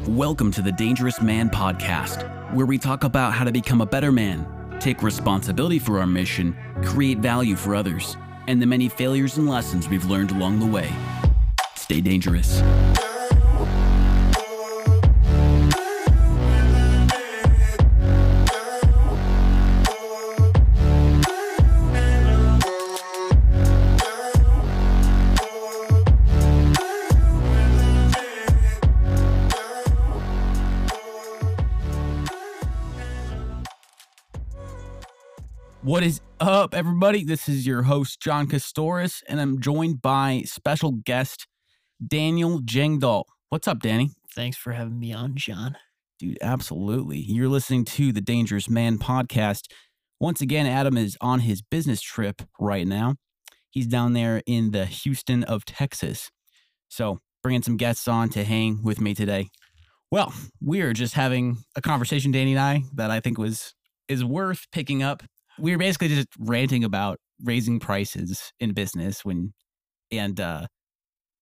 Welcome to the Dangerous Man Podcast, where we talk about how to become a better man, take responsibility for our mission, create value for others, and the many failures and lessons we've learned along the way. Stay dangerous. Up, everybody? This is your host, John Kostohris, and I'm joined by special guest, Daniel Gjengdahl. What's up, Danny? Thanks for having me on, John. Dude, absolutely. You're listening to the Dangerous Man podcast. Once again, Adam is on his business trip right now. He's down there in the Houston of Texas. So, bringing some guests on to hang with me today. Well, we are just having a conversation, Danny and I, that I think was is worth picking up we were basically just ranting about raising prices in business when and uh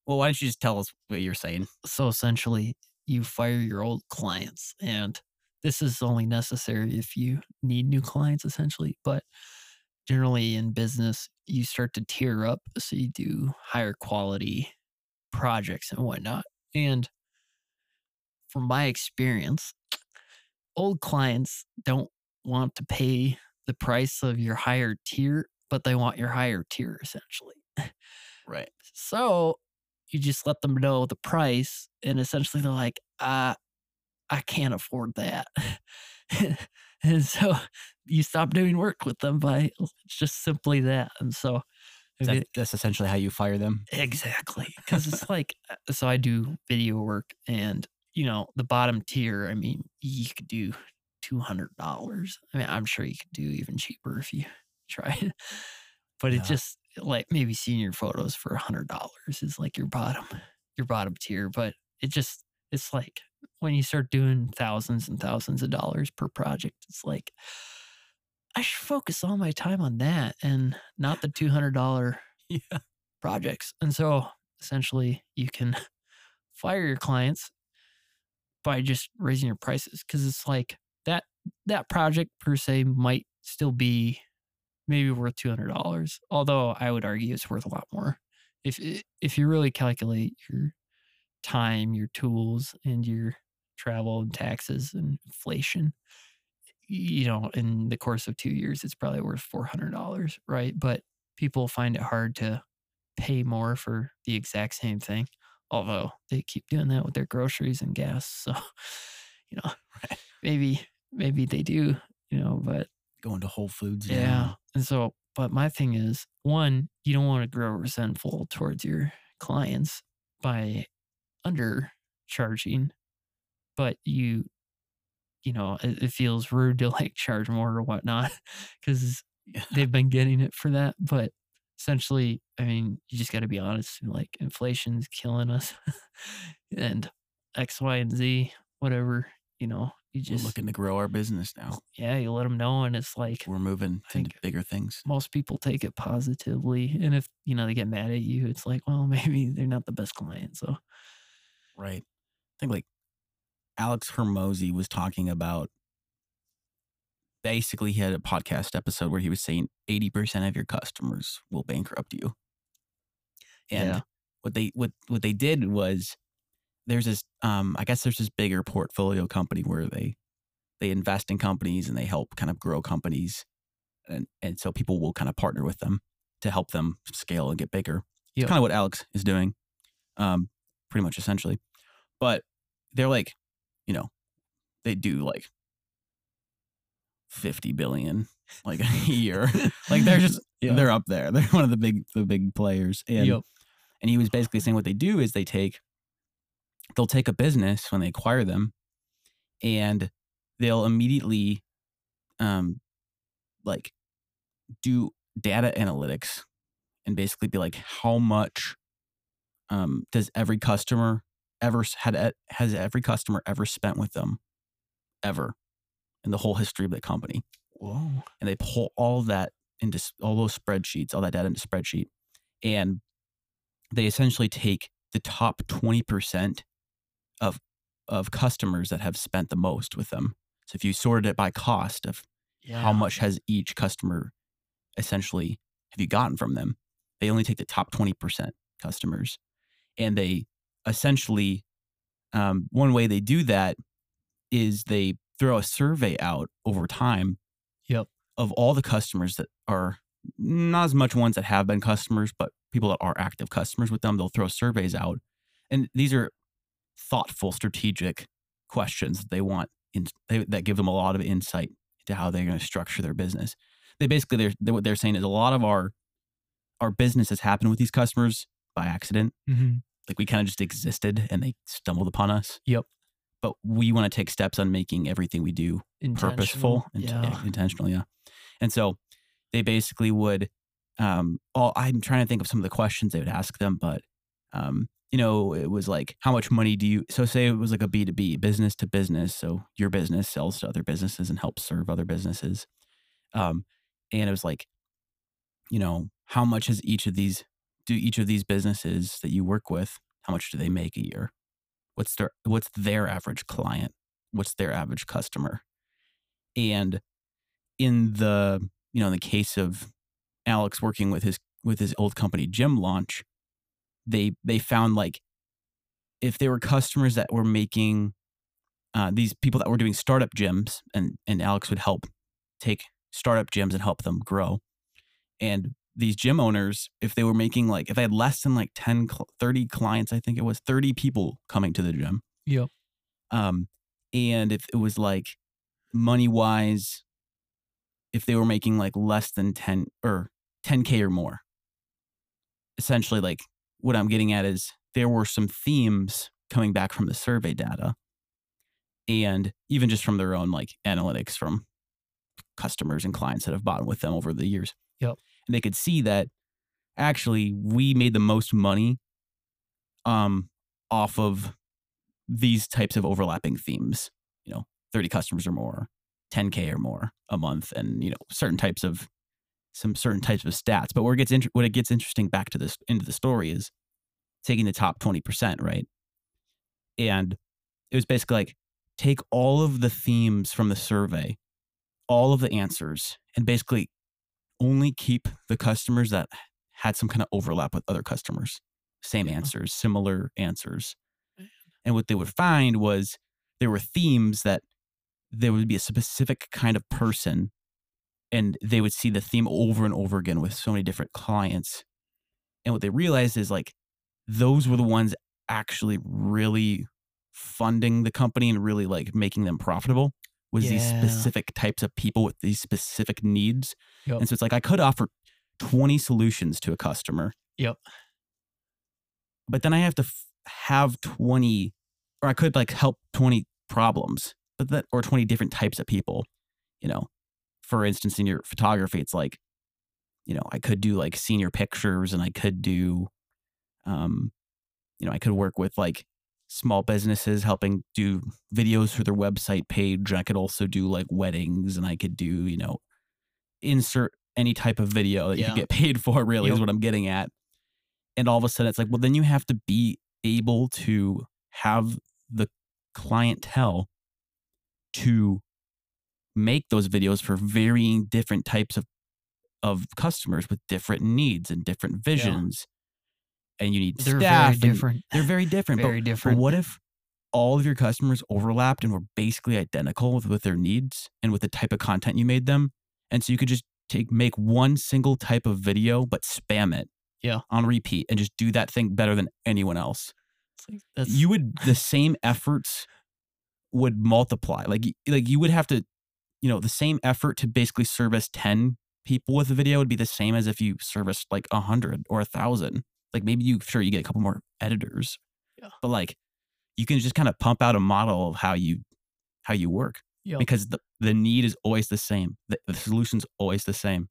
well why don't you just tell us what you're saying So essentially, you fire your old clients, and this is only necessary if you need new clients, essentially. But generally in business, you start to tier up. So you do higher quality projects and whatnot. And from my experience, old clients don't want to pay the price of your higher tier, but they want your higher tier essentially. right So you just let them know the price, and essentially they're like, uh, I can't afford that. and so you stop doing work with them by it's just simply that. And so that, mean, that's essentially how you fire them exactly because it's like, uh, so I do video work, and you know, the bottom tier, I mean, you could do $200. I mean, I'm sure you could do even cheaper if you tried. But Yeah. it just like maybe senior photos for a hundred dollars is like your bottom, your bottom tier. But it just it's like when you start doing thousands and thousands of dollars per project, it's like I should focus all my time on that and not the two hundred dollar yeah projects. And so essentially you can fire your clients by just raising your prices because it's like that project per se might still be maybe worth $200 although i would argue it's worth a lot more. If if you really calculate your time your tools and your travel and taxes and inflation you know in the course of 2 years it's probably worth $400 right? But people find it hard to pay more for the exact same thing although they keep doing that with their groceries and gas so you know maybe maybe they do you know but going to whole foods yeah now. and so but my thing is one you don't want to grow resentful towards your clients by undercharging but you you know it, it feels rude to like charge more or whatnot because Yeah. they've been getting it for that but essentially i mean you just got to be honest like inflation's killing us and x y and z whatever you know you we're just looking to grow our business now. yeah you let them know and it's like we're moving I think- into bigger things. most people take it positively and if you know they get mad at you it's like well maybe they're not the best client so. Right. I think like alex hormozi was talking about basically he had a podcast episode where he was saying 80% of your customers will bankrupt you. And Yeah. what they what what they did was there's this um i guess there's this bigger portfolio company where they they invest in companies and they help kind of grow companies and and so people will kind of partner with them to help them scale and get bigger Yep. it's kind of what alex is doing um pretty much essentially but they're like you know they do like 50 billion like a year like they're just Yeah. they're up there they're one of the big the big players and Yep. and he was basically saying what they do is they take they'll take a business when they acquire them and they'll immediately um like do data analytics and basically be like how much um does every customer ever had has every customer ever spent with them ever in the whole history of the company? Whoa. And they pull all that into all those spreadsheets, all that data into spreadsheet, and they essentially take the top twenty percent of of customers that have spent the most with them. So if you sorted it by cost of Yeah. how much has each customer essentially have you gotten from them, they only take the top 20% customers. And they essentially, um, one way they do that is they throw a survey out over time Yep. of all the customers that are not as much ones that have been customers, but people that are active customers with them. They'll throw surveys out. And these are thoughtful, strategic questions that they want in, they, that give them a lot of insight into how they're going to structure their business. They basically, they're, they, what they're saying is a lot of our our business has happened with these customers by accident. hmm Like we kind of just existed and they stumbled upon us. Yep. But we want to take steps on making everything we do purposeful and Yeah. intentional yeah and so they basically would um all i'm trying to think of some of the questions they would ask them but um you know it was like how much money do you so say it was like a b2b business to business so your business sells to other businesses and helps serve other businesses um and it was like you know how much is each of these do each of these businesses that you work with how much do they make a year? What's their what's their average client? What's their average customer? And in the you know in the case of alex working with his with his old company gym launch they they found like if there were customers that were making uh, these people that were doing startup gyms and and alex would help take startup gyms and help them grow. And these gym owners if they were making like if they had less than like 10 30 clients i think it was 30 people coming to the gym. Yep. um, and if it was like money wise, if they were making like less than 10 or 10K or more, essentially, like what I'm getting at is there were some themes coming back from the survey data and even just from their own like analytics from customers and clients that have bought with them over the years. Yep. And they could see that actually we made the most money um, off of these types of overlapping themes, you know, 30 customers or more, 10K or more a month, and, you know, certain types of some certain types of stats. But where it gets inter- what it gets interesting back to this into the story is taking the top 20%, right? And it was basically like take all of the themes from the survey, all of the answers, and basically only keep the customers that had some kind of overlap with other customers. Same Yeah. answers, similar answers. And what they would find was there were themes that there would be a specific kind of person and they would see the theme over and over again with so many different clients. And what they realized is like those were the ones actually really funding the company and really like making them profitable was these specific types of people with these specific needs. Yep. And so it's like I could offer 20 solutions to a customer. Yep. But then I have to f- have 20 or I could like help 20 problems, but that or 20 different types of people, you know. For instance, in your photography, it's like, you know, I could do like senior pictures and I could do um, you know, I could work with like small businesses helping do videos for their website page. I could also do like weddings and I could do, you know, insert any type of video that you Yeah. could get paid for, really, is what I'm getting at. And all of a sudden it's like, well, then you have to be able to have the clientele to make those videos for varying different types of of customers with different needs and different visions. And you need They're staff. very different. They're very different. Very but different. what if all of your customers overlapped and were basically identical with, with their needs and with the type of content you made them? And so you could just take make one single type of video, but spam it. Yeah. On repeat and just do that thing better than anyone else. Like, You would the same efforts would multiply. Like like you would have to, you know, the same effort to basically service 10 people with a video would be the same as if you serviced like a hundred or a thousand. Like maybe you sure you get a couple more editors. Yeah. But like you can just kind of pump out a model of how you how you work Yep. because the, the need is always the same. The, the solution's always the same.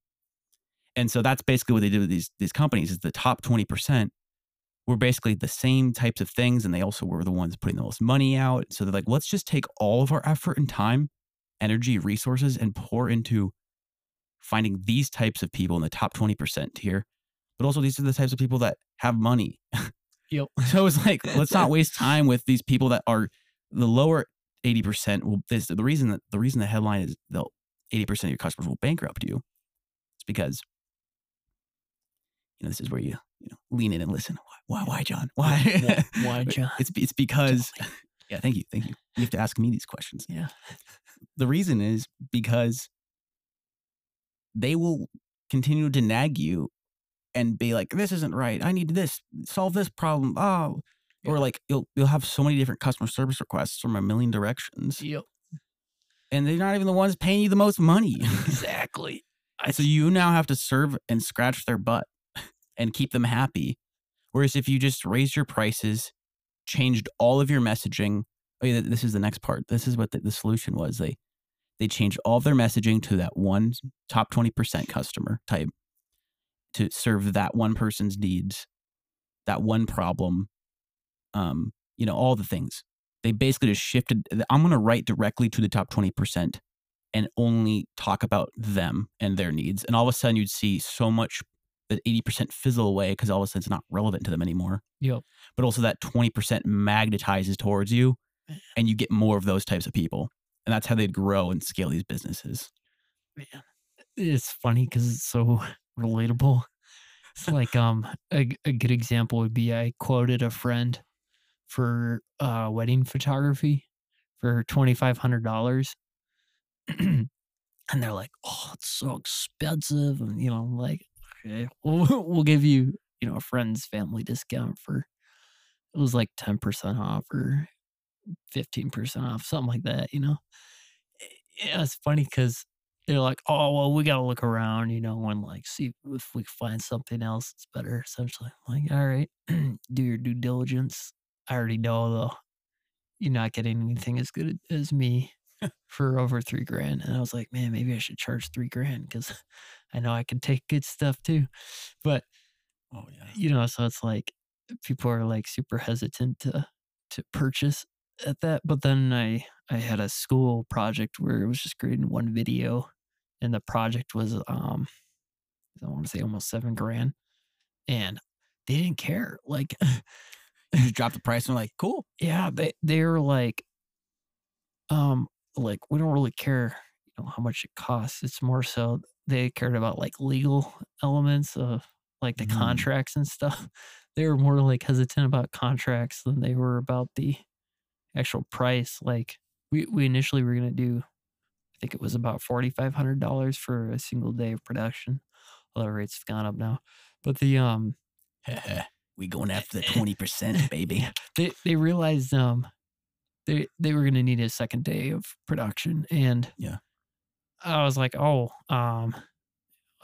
And so that's basically what they did with these these companies is the top 20% were basically the same types of things and they also were the ones putting the most money out. So they're like, let's just take all of our effort and time, energy, resources and pour into finding these types of people in the top 20% tier. But also these are the types of people that have money. Yep. So it's like, let's not waste time with these people that are the lower 80% will this the reason that the reason the headline is the 80% of your customers will bankrupt you is because you know this is where you you know lean in and listen why why, why john why Why- why, John? it's it's because yeah thank you thank you you have to ask me these questions Yeah. The reason is because they will continue to nag you and be like this isn't right. I need this solve this problem. Oh or like you'll you'll have so many different customer service requests from a million directions. Yep. and they're not even the ones paying you the most money. Exactly. I so you now have to serve and scratch their butt and keep them happy. Whereas if you just raised your prices changed all of your messaging oh yeah this is the next part. This is what the, the solution was. They they changed all of their messaging to that one top 20% customer type to serve that one person's needs that one problem um you know all the things. They basically just shifted i'm going to write directly to the top 20% and only talk about them and their needs. And all of a sudden you'd see so much that 80% fizzle away because all of a sudden it's not relevant to them anymore. Yep. but also that 20% magnetizes towards you and you get more of those types of people and that's how they'd grow and scale these businesses man, it's funny because it's so relatable. It's like um a, a good example would be I quoted a friend for uh wedding photography for twenty five hundred dollars, and they're like, "Oh, it's so expensive," and you know, I'm like, "Okay, we'll, we'll give you you know a friend's family discount for it was like ten percent off or fifteen percent off, something like that, you know." Eh, yeah, it's funny because they're like, oh well, we gotta look around, you know, and like see if we can find something else that's better. Essentially, I'm like, all right, do your due diligence. I already know though, you're not getting anything as good as me for over three grand. And I was like, man, maybe I should charge three grand because I know I can take good stuff too. But oh yeah you know, so it's like people are like super hesitant to to purchase at that. But then I I had a school project where it was just creating one video, and the project was um I want to say almost seven grand, and they didn't care. Like, you just drop the price and like cool yeah, they they were like, um, like we don't really care, you know, how much it costs. It's more so they cared about like legal elements of like the Mm. contracts and stuff. They were more like hesitant about contracts than they were about the actual price. Like we we initially were gonna do, I think it was about forty five hundred dollars for a single day of production. Although rates have gone up now, but the um we going after the 20% baby they they realized um they they were gonna need a second day of production and Yeah. I was like, oh, um,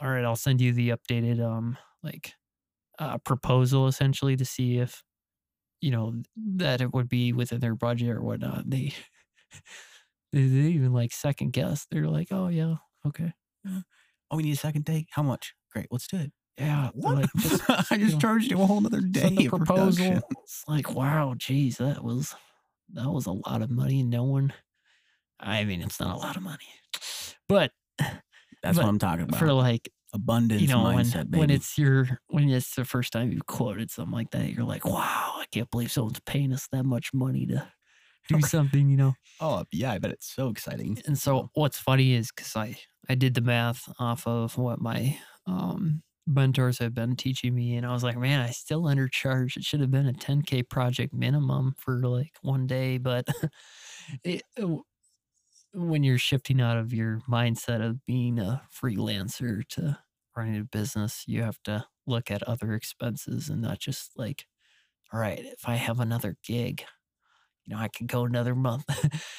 all right, I'll send you the updated um like uh proposal essentially to see if you know that it would be within their budget or whatnot. They they, even like second guess. They're like, oh yeah, okay, oh we need a second day how much great let's do it yeah. what like, just i just know, charged you a whole other day send the of proposal. It's like, wow, geez, that was that was a lot of money. No one, I mean, it's not a lot of money, but that's but what i'm talking about for like abundance you know when mindset baby when it's your when it's the first time you've quoted something like that, you're like, wow, I can't believe someone's paying us that much money to do something, you know. oh yeah i bet it's so exciting And so what's funny is because I I did the math off of what my um mentors have been teaching me, and I was like, man, I still undercharged. It should have been a 10k project minimum for like one day, but it, when you're shifting out of your mindset of being a freelancer to running a business, you have to look at other expenses and not just like, all right, if I have another gig, you know, I could go another month.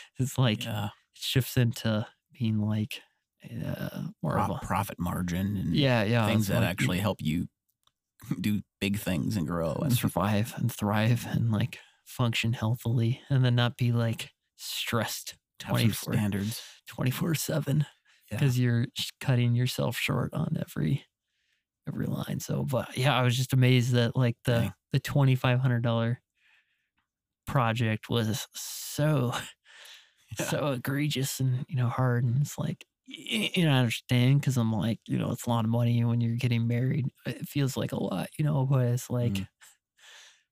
it's like yeah. it shifts into being like uh, more of a profit margin and yeah, yeah, things that like actually help you do big things and grow and and survive and thrive and like function healthily and then not be like stressed 24 standards. 24 7 Yeah. because you're cutting yourself short on every every line so but yeah i was just amazed that like the Dang. the $2500 project was so Yeah. so egregious and you know hard and it's like you know i understand because i'm like you know it's a lot of money when you're getting married it feels like a lot you know but it's like Mm.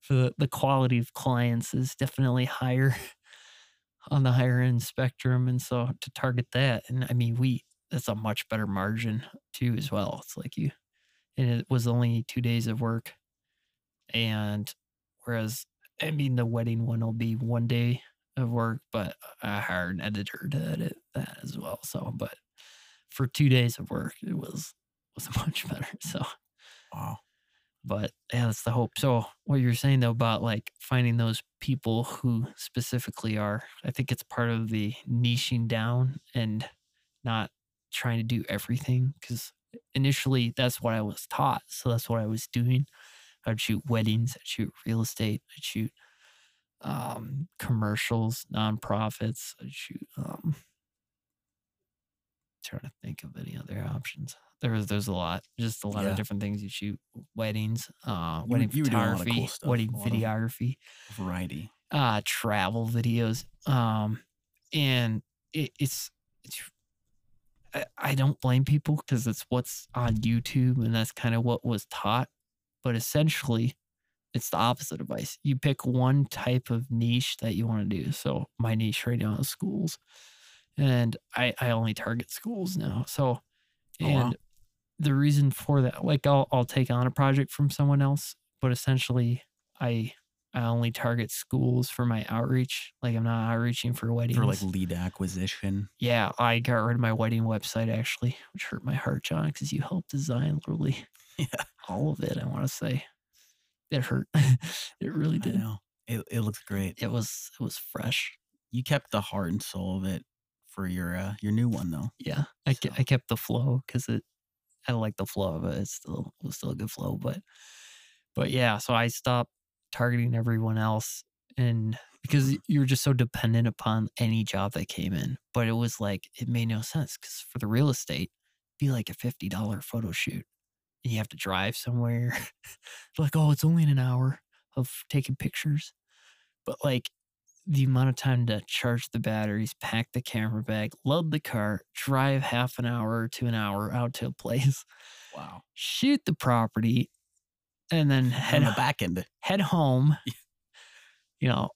for the, the quality of clients is definitely higher on the higher end spectrum. And so to target that, and I mean, we, that's a much better margin too, as well. It's like you, and it was only two days of work. And whereas, I mean, the wedding one will be one day of work, but I hired an editor to edit that as well. So, but for two days of work, it was, was much better. So, Wow. But yeah, that's the hope. So what you're saying though about like finding those people who specifically are, I think it's part of the niching down and not trying to do everything because initially that's what I was taught. So that's what I was doing. I'd shoot weddings, I'd shoot real estate, I'd shoot um, commercials, nonprofits, I'd shoot um, trying to think of any other options. There's there's a lot, just a lot Yeah. of different things you shoot. Weddings, uh, You wedding you were doing a lot of photography, cool stuff, wedding a lot of- videography, Variety. uh, travel videos. Um, and it, it's it's I, I don't blame people because it's what's on YouTube and that's kind of what was taught. But essentially, it's the opposite advice. You pick one type of niche that you want to do. So my niche right now is schools, and I I only target schools now. So, Oh, wow. The reason for that, like I'll I'll take on a project from someone else, but essentially I I only target schools for my outreach. Like I'm not outreaching for weddings. For like lead acquisition. Yeah, I got rid of my wedding website actually, which hurt my heart, John, because you helped design literally Yeah. all of it. I want to say it hurt. it really did. It, it looks great. It was it was fresh. You kept the heart and soul of it for your uh, your new one though. Yeah, I, ke- I kept the flow because it I like the flow of it. It's still it was still a good flow, but but yeah. So I stopped targeting everyone else, and because you were just so dependent upon any job that came in. But it was like it made no sense because for the real estate, be like a fifty dollar photo shoot, and you have to drive somewhere. like oh, it's only an hour of taking pictures, but like the amount of time to charge the batteries, pack the camera bag, load the car, drive half an hour to an hour out to a place, Wow. shoot the property, and then head the back end. head home. You know,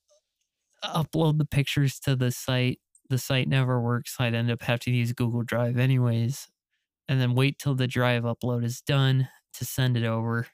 upload the pictures to the site. The site never works. I'd end up having to use Google Drive anyways, and then wait till the drive upload is done to send it over.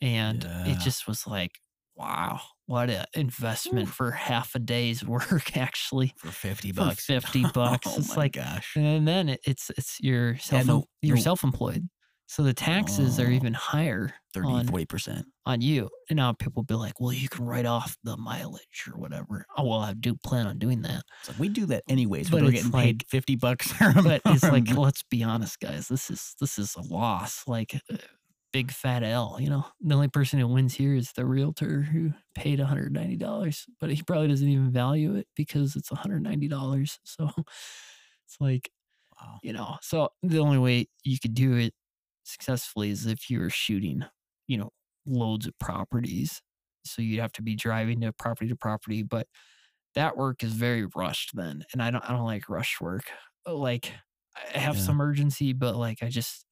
And Yeah. it just was like, wow, what a investment for half a day's work actually. for 50 For bucks. 50 bucks. oh It's my like- gosh. And then it, it's it's you're self no, you're no. self-employed. So the taxes are Oh. even higher 30, on 40%. on you. And now people be like, well, you can write off the mileage or whatever. Oh, well, I do plan on doing that. Like we do that anyways, But we're getting paid 50 bucks. But it's like, let's be honest, guys. This is this is a loss. Like uh, big fat L. You know, the only person who wins here is the realtor who paid one hundred ninety dollars, but he probably doesn't even value it because it's one hundred ninety dollars. So it's like wow. you know. So the only way you could do it successfully is if you were shooting, you know, loads of properties. So you'd have to be driving to property to property, but that work is very rushed then, and I don't I don't like rush work. Like I have Yeah. some urgency, but like I just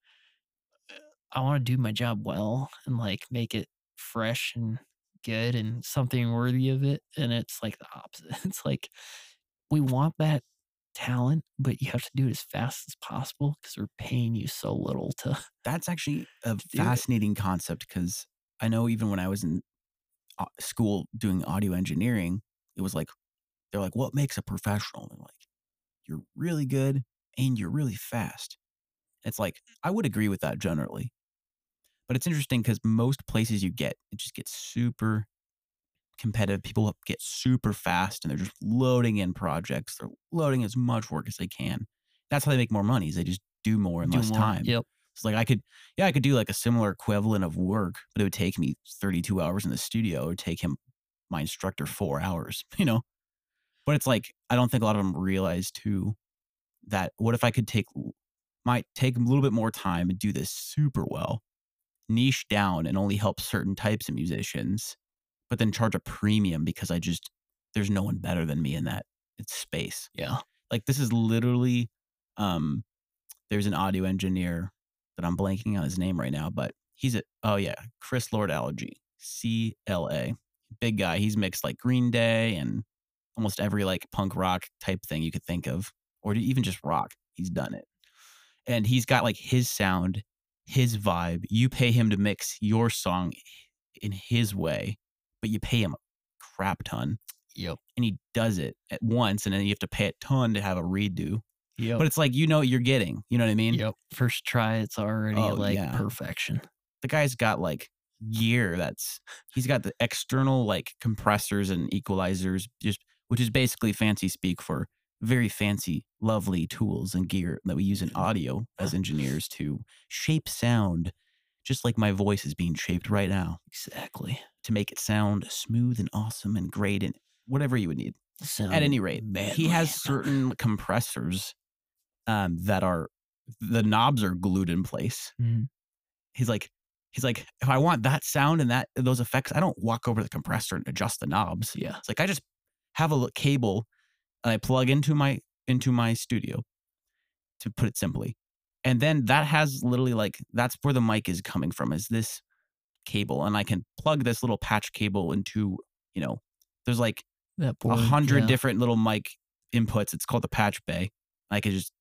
I want to do my job well and like make it fresh and good and something worthy of it. And it's like the opposite. It's like we want that talent, but you have to do it as fast as possible because we're paying you so little to That's actually a it. fascinating concept because I know even when I was in uh, school doing audio engineering, it was like, they're like, what makes a professional? They're like, you're really good and you're really fast. It's like, mm. I would agree with that generally. But it's interesting because most places you get, it just gets super competitive. People get super fast and they're just loading in projects. They're loading as much work as they can. That's how they make more money. Is they just do more in do less more. time. Yep. It's like I could, yeah, I could do like a similar equivalent of work, but it would take me 32 hours in the studio. It would take him, my instructor, four hours, you know? But it's like, I don't think a lot of them realize too that what if I could take, might take a little bit more time and do this super well, niche down and only help certain types of musicians, but then charge a premium because I just, there's no one better than me in that it's space Yeah. like this is literally um there's an audio engineer that I'm blanking on his name right now, but he's a oh yeah, Chris Lord-Alge. C L A. Big guy. He's mixed like Green Day and almost every like punk rock type thing you could think of, or even just rock. He's done it. And he's got like his sound, his vibe. You pay him to mix your song in his way, but you pay him a crap ton. Yep. And he does it at once, and then you have to pay a ton to have a redo. Yep. But it's like you know what you're getting. You know what I mean? yep. First try, it's already Oh, like yeah. perfection. the guy's got like gear that's he's got the external like compressors and equalizers just which is basically fancy speak for very fancy lovely tools and gear that we use in audio as engineers to shape sound just like my voice is being shaped right now. Exactly. to make it sound smooth and awesome and great and whatever you would need. Sound at any rate he has certain compressors um, that are the knobs are glued in place. Mhm. he's like he's like if i want that sound and that those effects i don't walk over the compressor and adjust the knobs. Yeah. it's like i just have a cable i plug into my into my studio to put it simply and then that has literally like that's where the mic is coming from is this cable and i can plug this little patch cable into you know there's like a hundred yeah. different little mic inputs. It's called the patch bay. I could just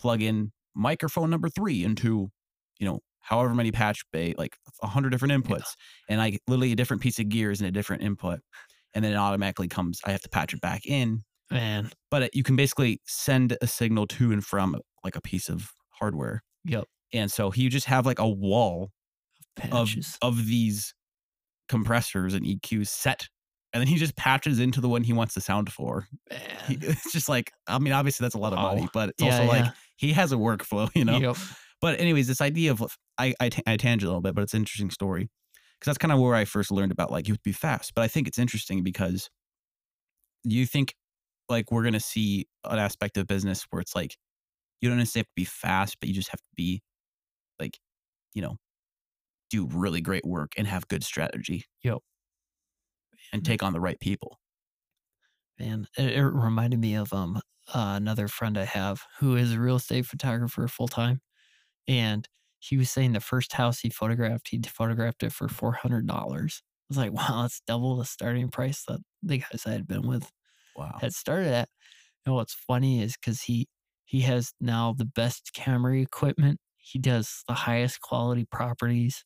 plug in microphone number three into, you know, however many patch bay, like a hundred different inputs, and I literally a different piece of gears and a different input, and then it automatically comes. I have to patch it back in, Man. but it, you can basically send a signal to and from like a piece of hardware, Yep. and so he just have like a wall of of these compressors and EQs set. And then he just patches into the one he wants the sound for. He, Man. it's just like I mean, obviously that's a lot of oh, money, Wow. but it's Yeah, also like he has a workflow, you know. Yep. But anyways, this idea of I I, I tangent a little bit, but it's an interesting story because that's kind of where I first learned about like you have to be fast. But I think it's interesting because you think like we're gonna see an aspect of business where it's like you don't necessarily have to be fast, but you just have to be like you know do really great work and have good strategy. Yep. And take on the right people. Man, it, it reminded me of um uh, another friend I have who is a real estate photographer full time, and he was saying the first house he photographed, he photographed it for four hundred dollars. I was like, wow, that's double the starting price that the guys I had been with Wow. had started at. And what's funny is because he he has now the best camera equipment. He does the highest quality properties,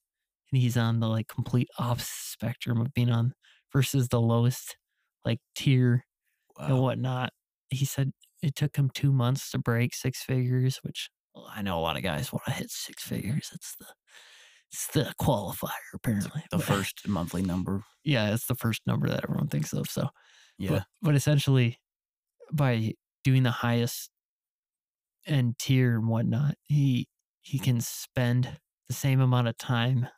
and he's on the like complete opposite spectrum of being on versus the lowest like tier and whatnot. He said it took him two months to break six figures, which well, I know a lot of guys want to hit six mm-hmm. figures. It's the it's the qualifier apparently. The but- first monthly number. yeah, it's the first number that everyone thinks of. So Yeah. but, but essentially, by doing the highest end tier and whatnot, he he can spend the same amount of time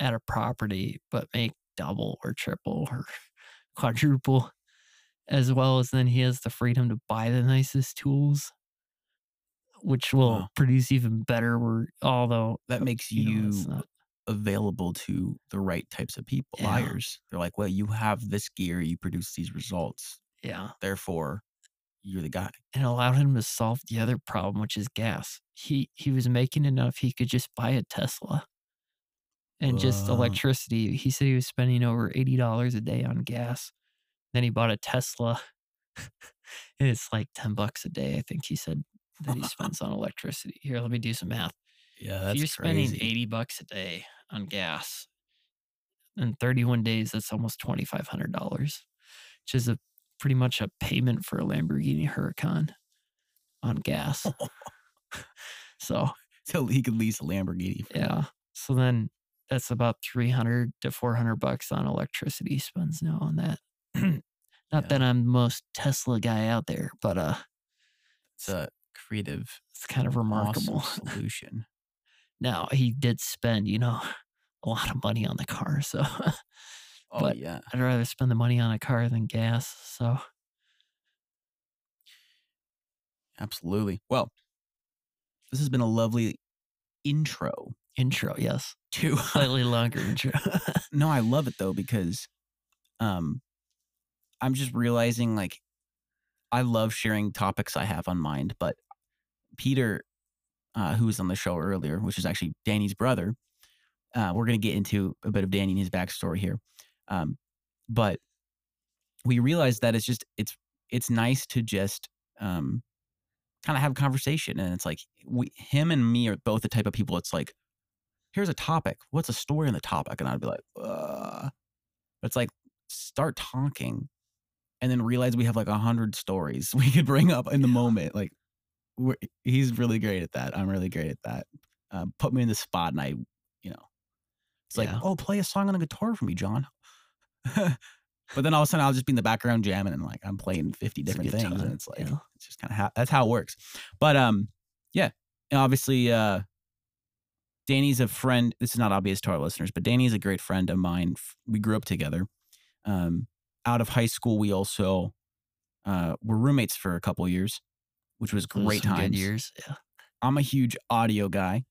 at a property, but make double or triple or quadruple, as well as then he has the freedom to buy the nicest tools, which will Wow. produce even better. Work, although that uh, makes you you, know, available to the right types of people, Yeah. buyers. They're like, well, you have this gear, you produce these results, yeah. therefore you're the guy. and allowed him to solve the other problem, which is gas. He he was making enough he could just buy a Tesla and just electricity. He said he was spending over eighty dollars a day on gas. Then he bought a Tesla, and it's like ten bucks a day. I think he said that he spends on electricity. Here, let me do some math. Yeah, if you're spending eighty bucks a day on gas, in thirty-one days, that's almost twenty-five hundred dollars, which is a pretty much a payment for a Lamborghini Huracan on gas. so So he could lease a Lamborghini. yeah, so then that's about three hundred to four hundred bucks on electricity spends now on that. Not Yeah. that I'm the most Tesla guy out there, but uh, It's a creative, it's kind of remarkable. awesome solution. Now he did spend, you know, a lot of money on the car, so Oh But- yeah, I'd rather spend the money on a car than gas. So absolutely. Well, this has been a lovely intro intro, yes, to slightly longer intro. no, I love it though because um I'm just realizing like I love sharing topics I have on mind, but Peter, uh, who was on the show earlier, which is actually Danny's brother, uh, we're gonna get into a bit of Danny and his backstory here. Um, but we realized that it's just it's it's nice to just um kind of have a conversation and it's like we him and me are both the type of people it's like here's a topic. What's a story on the topic? And i'd be like uh it's like start talking and then realize we have like a hundred stories we could bring up in the moment like he's really great at that i'm really great at that uh, put me in the spot and i you know it's like Yeah. oh play a song on the guitar for me john but then all of a sudden i'll just be in the background jamming and like i'm playing 50 It's different things and it's like yeah. it's just kind of how that's how it works but um yeah and obviously uh danny's a friend this is not obvious to our listeners but danny's a great friend of mine we grew up together um out of high school we also uh were roommates for a couple years which was Those great good times years. Yeah. i'm a huge audio guy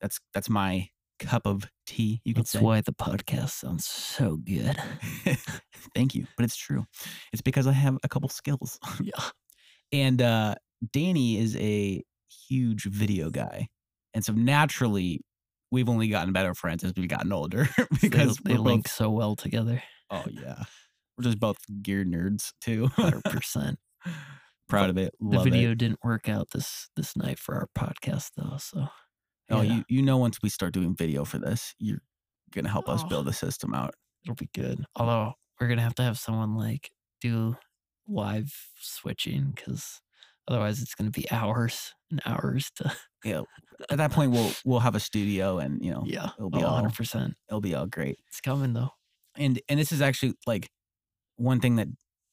that's that's my cup of tea you could That's say why the podcast sounds so good. thank you but it's true it's because i have a couple skills Yeah. And uh, Danny is a huge video guy. And so naturally, we've only gotten better friends as we've gotten older because they, they link both, so well together. oh, yeah. We're just both gear nerds too. 100%. Proud of it. the video it. didn't work out this this night for our podcast though, so Oh, yeah, you, you know, once we start doing video for this, you're going to help us Oh. build a system out. it'll be good. Although we're gonna have to have someone like do live switching because otherwise it's gonna be hours and hours to Yeah. At that point, we'll we'll have a studio and, you know, yeah, it'll be all, hundred percent. it'll be all great. It's coming though. and and this is actually like one thing that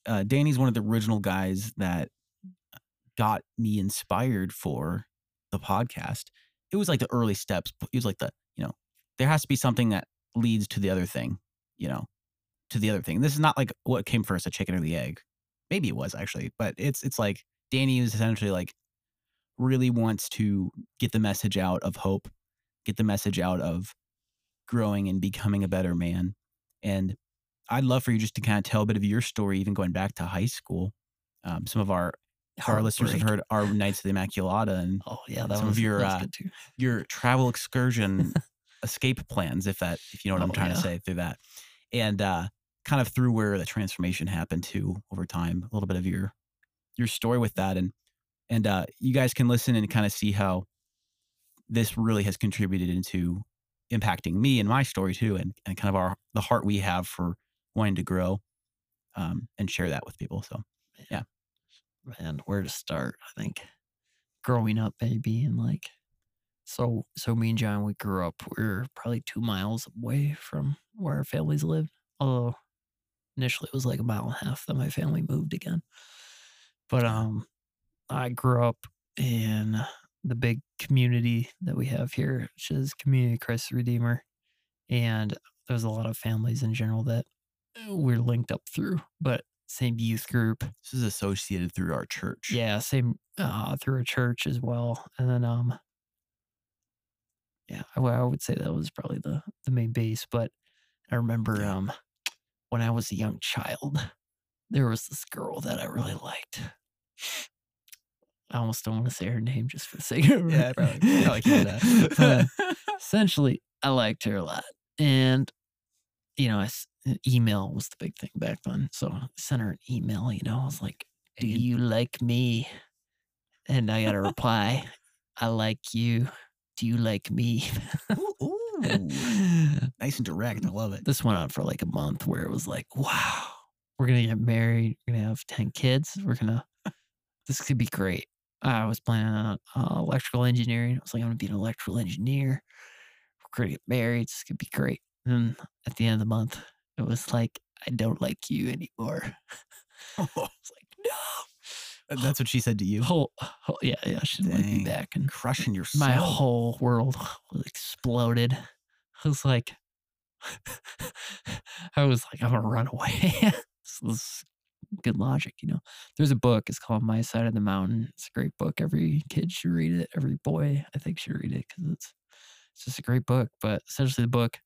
uh, Danny's one of the original guys that got me inspired for the podcast. It was like the early steps. It was like the you know there has to be something that leads to the other thing, you know, to the other thing. This is not like what came first, the chicken or the egg. Maybe it was actually, but it's it's like Danny is essentially like really wants to get the message out of hope, get the message out of growing and becoming a better man. And I'd love for you just to kind of tell a bit of your story, even going back to high school. Um, some of our our listeners have heard our Knights of the Immaculata and Oh yeah, that some of your, was uh, your travel excursion escape plans, if that if you know what I'm Oh, trying to say through that. And uh, kind of through where the transformation happened to over time, a little bit of your your story with that. And and uh, you guys can listen and kind of see how this really has contributed into impacting me and my story too, and, and kind of our the heart we have for wanting to grow um, and share that with people. So man, where to start? I think growing up, maybe, and like, so so me and John, we grew up. We are probably two miles away from where our families lived. Although initially it was like a mile and a half that my family moved again. But um, I grew up in the big community that we have here, which is Community Christ Redeemer, and there's a lot of families in general that we're linked up through, but same youth group this is associated through our church. yeah, same uh, through a church as well, and then um, yeah, I would say that was probably the the main base. But I remember um, when I was a young child, there was this girl that I really liked. I almost don't want to say her name just for the sake of Yeah, probably, probably. But, essentially, I liked her a lot, and you know, I email was the big thing back then. So I sent her an email. You know, I was like, "Do you like me?" And I got a reply, "I like you. Do you like me?" Ooh, ooh. nice and direct. I love it. this went on for like a month, where it was like, "Wow, we're gonna get married. We're gonna have ten kids. We're gonna. this could be great." I was planning on uh, electrical engineering. I was like, "I'm gonna be an electrical engineer. We're gonna get married. This could be great." And at the end of the month, it was like, "I don't like you anymore." It's oh. like, no. That's what she said to you. Whole, whole yeah, yeah. She didn't like me back, and Crushing your soul. my whole world was exploded. I was like, I was like, I'm gonna run away. this is good logic, you know. There's a book. It's called My Side of the Mountain. It's a great book. Every kid should read it. Every boy, I think, should read it because it's it's just a great book. But essentially, the book,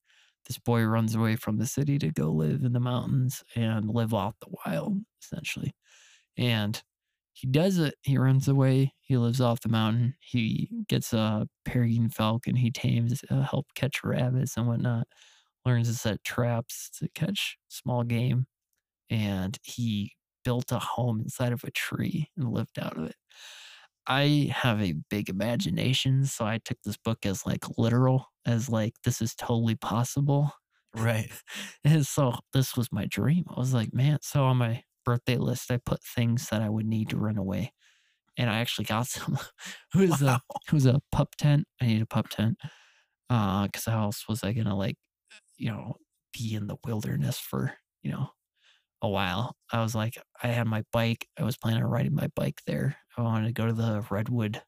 this boy runs away from the city to go live in the mountains and live off the wild, essentially. And he does it. He runs away. He lives off the mountain. He gets a peregrine falcon. He tames, uh, help catch rabbits and whatnot. Learns to set traps to catch small game, and he built a home inside of a tree and lived out of it. I have a big imagination, so I took this book as like literal, as like this is totally possible. Right. And so this was my dream. I was like, man, so on my birthday list, I put things that I would need to run away. And I actually got some. it was Wow. a it was a pup tent. I need a pup tent. Uh, because how else was I gonna like, you know, be in the wilderness for, you know, a while. I was like, I had my bike. I was planning on riding my bike there. I wanted to go to the redwood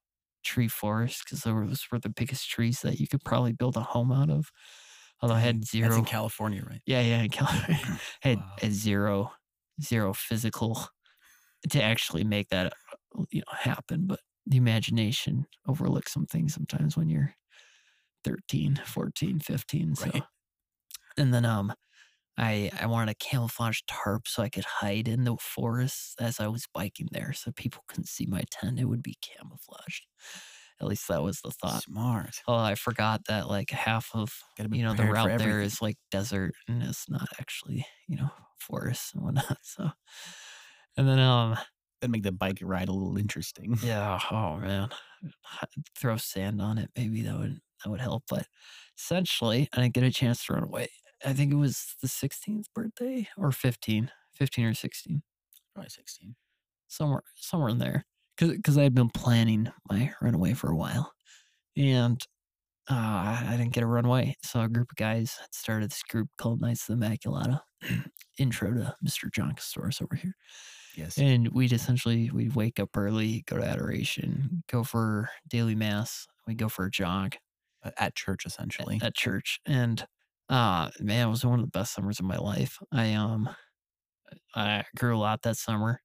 tree forest because those were the biggest trees that you could probably build a home out of. Although I had That's zero. in California, right? Yeah, yeah, in California. I had, Wow. had zero, zero physical to actually make that you know happen. But the imagination overlooks some things sometimes when you're 13, 14, 15. So, Right. and then um, I I wanted a camouflage tarp so I could hide in the forest as I was biking there, so people couldn't see my tent. It would be camouflaged. At least that was the thought. Smart. Oh, I forgot that like half of be you know the route there is like desert and it's not actually you know forest and whatnot. So, and then um That'd make the bike ride a little interesting. yeah oh man, H- throw sand on it maybe that would that would help. But essentially, I didn't get a chance to run away. I think it was the 16th birthday or 15, 15 or 16, Probably 16. somewhere somewhere in there. Because cause I had been planning my runaway for a while, and uh, I didn't get a runaway. So a group of guys had started this group called Knights of the Immaculata. Intro to Mr. John Kostohris over here. Yes. And we'd essentially we'd wake up early, go to adoration, go for daily mass, we go for a jog At church, essentially. at church. And uh man, it was one of the best summers of my life. I um I grew a lot that summer.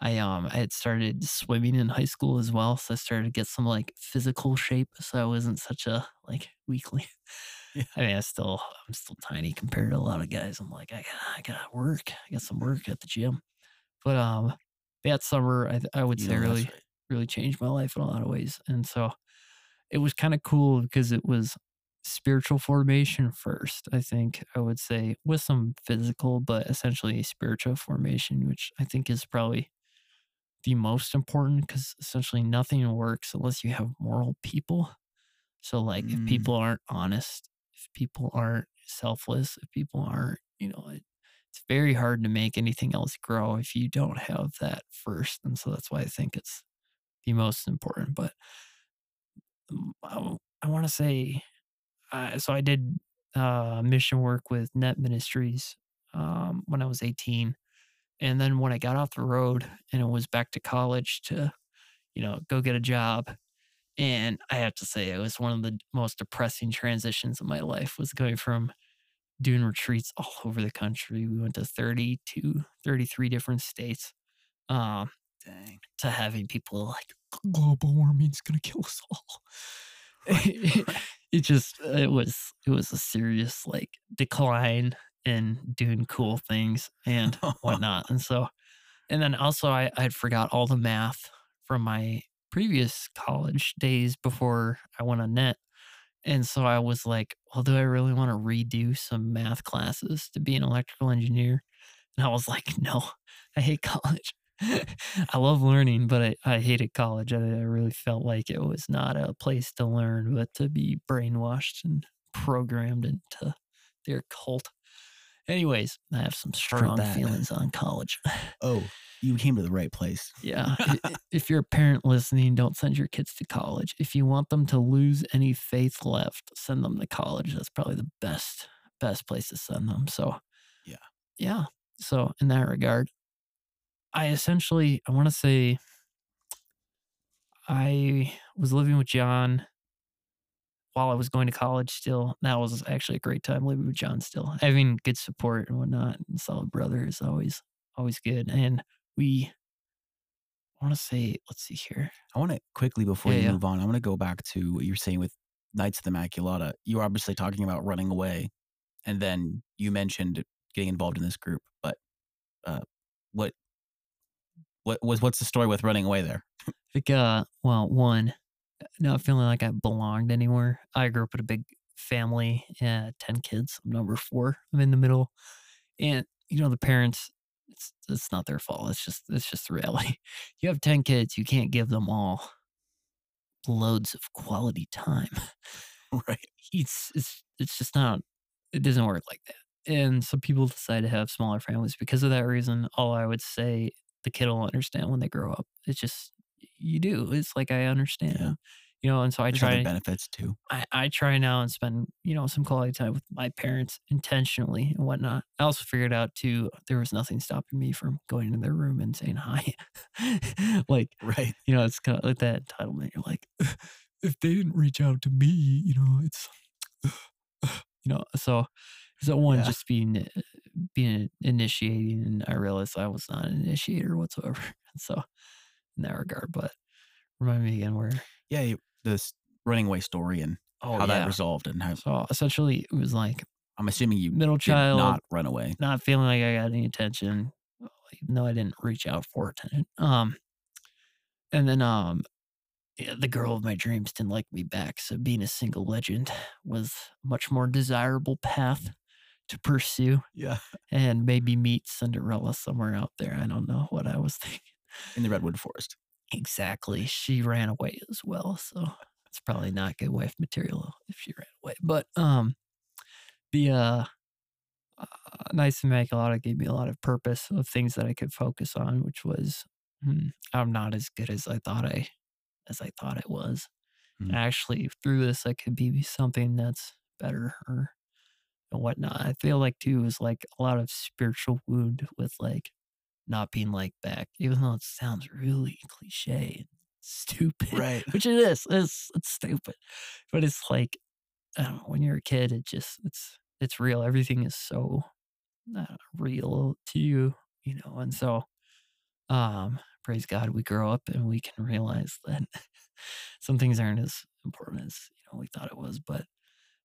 I um I had started swimming in high school as well, so I started to get some like physical shape, so I wasn't such a like weakling. Yeah. I mean, I still I'm still tiny compared to a lot of guys. I'm like I gotta I gotta work. I got some work at the gym, but um that summer I I would You say know really right. really changed my life in a lot of ways. And so it was kind of cool because it was spiritual formation first, I think I would say, with some physical, but essentially spiritual formation, which I think is probably the most important because essentially nothing works unless you have moral people. So, like, if Mm. people aren't honest, if people aren't selfless, if people aren't, you know, it, it's very hard to make anything else grow if you don't have that first. And so that's why I think it's the most important. But um, I, want to say, uh, so I did uh, mission work with Net Ministries um, when I was 18. And then when I got off the road and it was back to college to, you know, go get a job. And I have to say, it was one of the most depressing transitions of my life was going from doing retreats all over the country. We went to 30 to 33 different states. Um, Dang. to having people like global warming's gonna kill us all. it just it was it was a serious like decline in doing cool things and whatnot. And so and then also I I'd forgot all the math from my previous college days before I went on net. And so I was like, well, do I really want to redo some math classes to be an electrical engineer? And I was like, no, I hate college. I love learning, but I, I hated college. I, I really felt like it was not a place to learn, but to be brainwashed and programmed into their cult. Anyways, I have some strong feelings on college. Oh, you came to the right place. Yeah. if you're a parent listening, don't send your kids to college. If you want them to lose any faith left, send them to college. That's probably the best, best place to send them. So, Yeah. Yeah. So, in that regard, I essentially, I want to say, I was living with John while I was going to college still. That was actually a great time living with John still. Having good support and whatnot and solid brother is always, always good. And we, I want to say, let's see here. I want to quickly before Yeah, you yeah. move on, I want to go back to what you're saying with Knights of the Immaculata. You were obviously talking about running away, and then you mentioned getting involved in this group. But uh, what what was what's the story with running away there? I think, uh, well, one, not feeling like I belonged anywhere. I grew up in a big family, uh, 10 kids. I'm number four. I'm in the middle. And, you know, the parents it's it's not their fault. It's just it's just the reality. You have ten kids, you can't give them all loads of quality time. Right. It's it's it's just not. It doesn't work like that. And some people decide to have smaller families because of that reason. All I would say, the kid will understand when they grow up. It's just you do. It's like I understand. Yeah. You know, and so I There's try. benefits too. I, I try now and spend, you know, some quality time with my parents intentionally and whatnot. I also figured out too, there was nothing stopping me from going into their room and saying hi. like, Right. you know, it's kind of like that entitlement. You're like, if they didn't reach out to me, you know, it's, you know, so, so one Yeah. just being, uh, being initiating. And I realized I was not an initiator whatsoever. So, in that regard, but remind me again where, Yeah. This running away story and oh, how that resolved and how So essentially, it was like I'm assuming you middle child, not run away. not feeling like I got any attention, even though I didn't reach out for attention. Um, and then um, yeah, the girl of my dreams didn't like me back, so being a single legend was a much more desirable path to pursue, Yeah. and maybe meet Cinderella somewhere out there. I don't know what I was thinking In the redwood forest. exactly. She ran away as well, so it's probably not good wife material if she ran away. But um, the uh, uh, Knights of Immaculata gave me a lot of purpose of things that I could focus on, which was hmm, I'm not as good as I thought I as I thought it was. Mm. Actually, through this, I could be something that's better or and whatnot. I feel like too is like a lot of spiritual wound with like not being like back, even though it sounds really cliche and stupid Right. which it is. It's it's stupid, but it's like I don't know. When you're a kid, it just it's it's real. Everything is so uh, real to you, you know. And so, um, praise God, we grow up and we can realize that some things aren't as important as you know we thought it was. But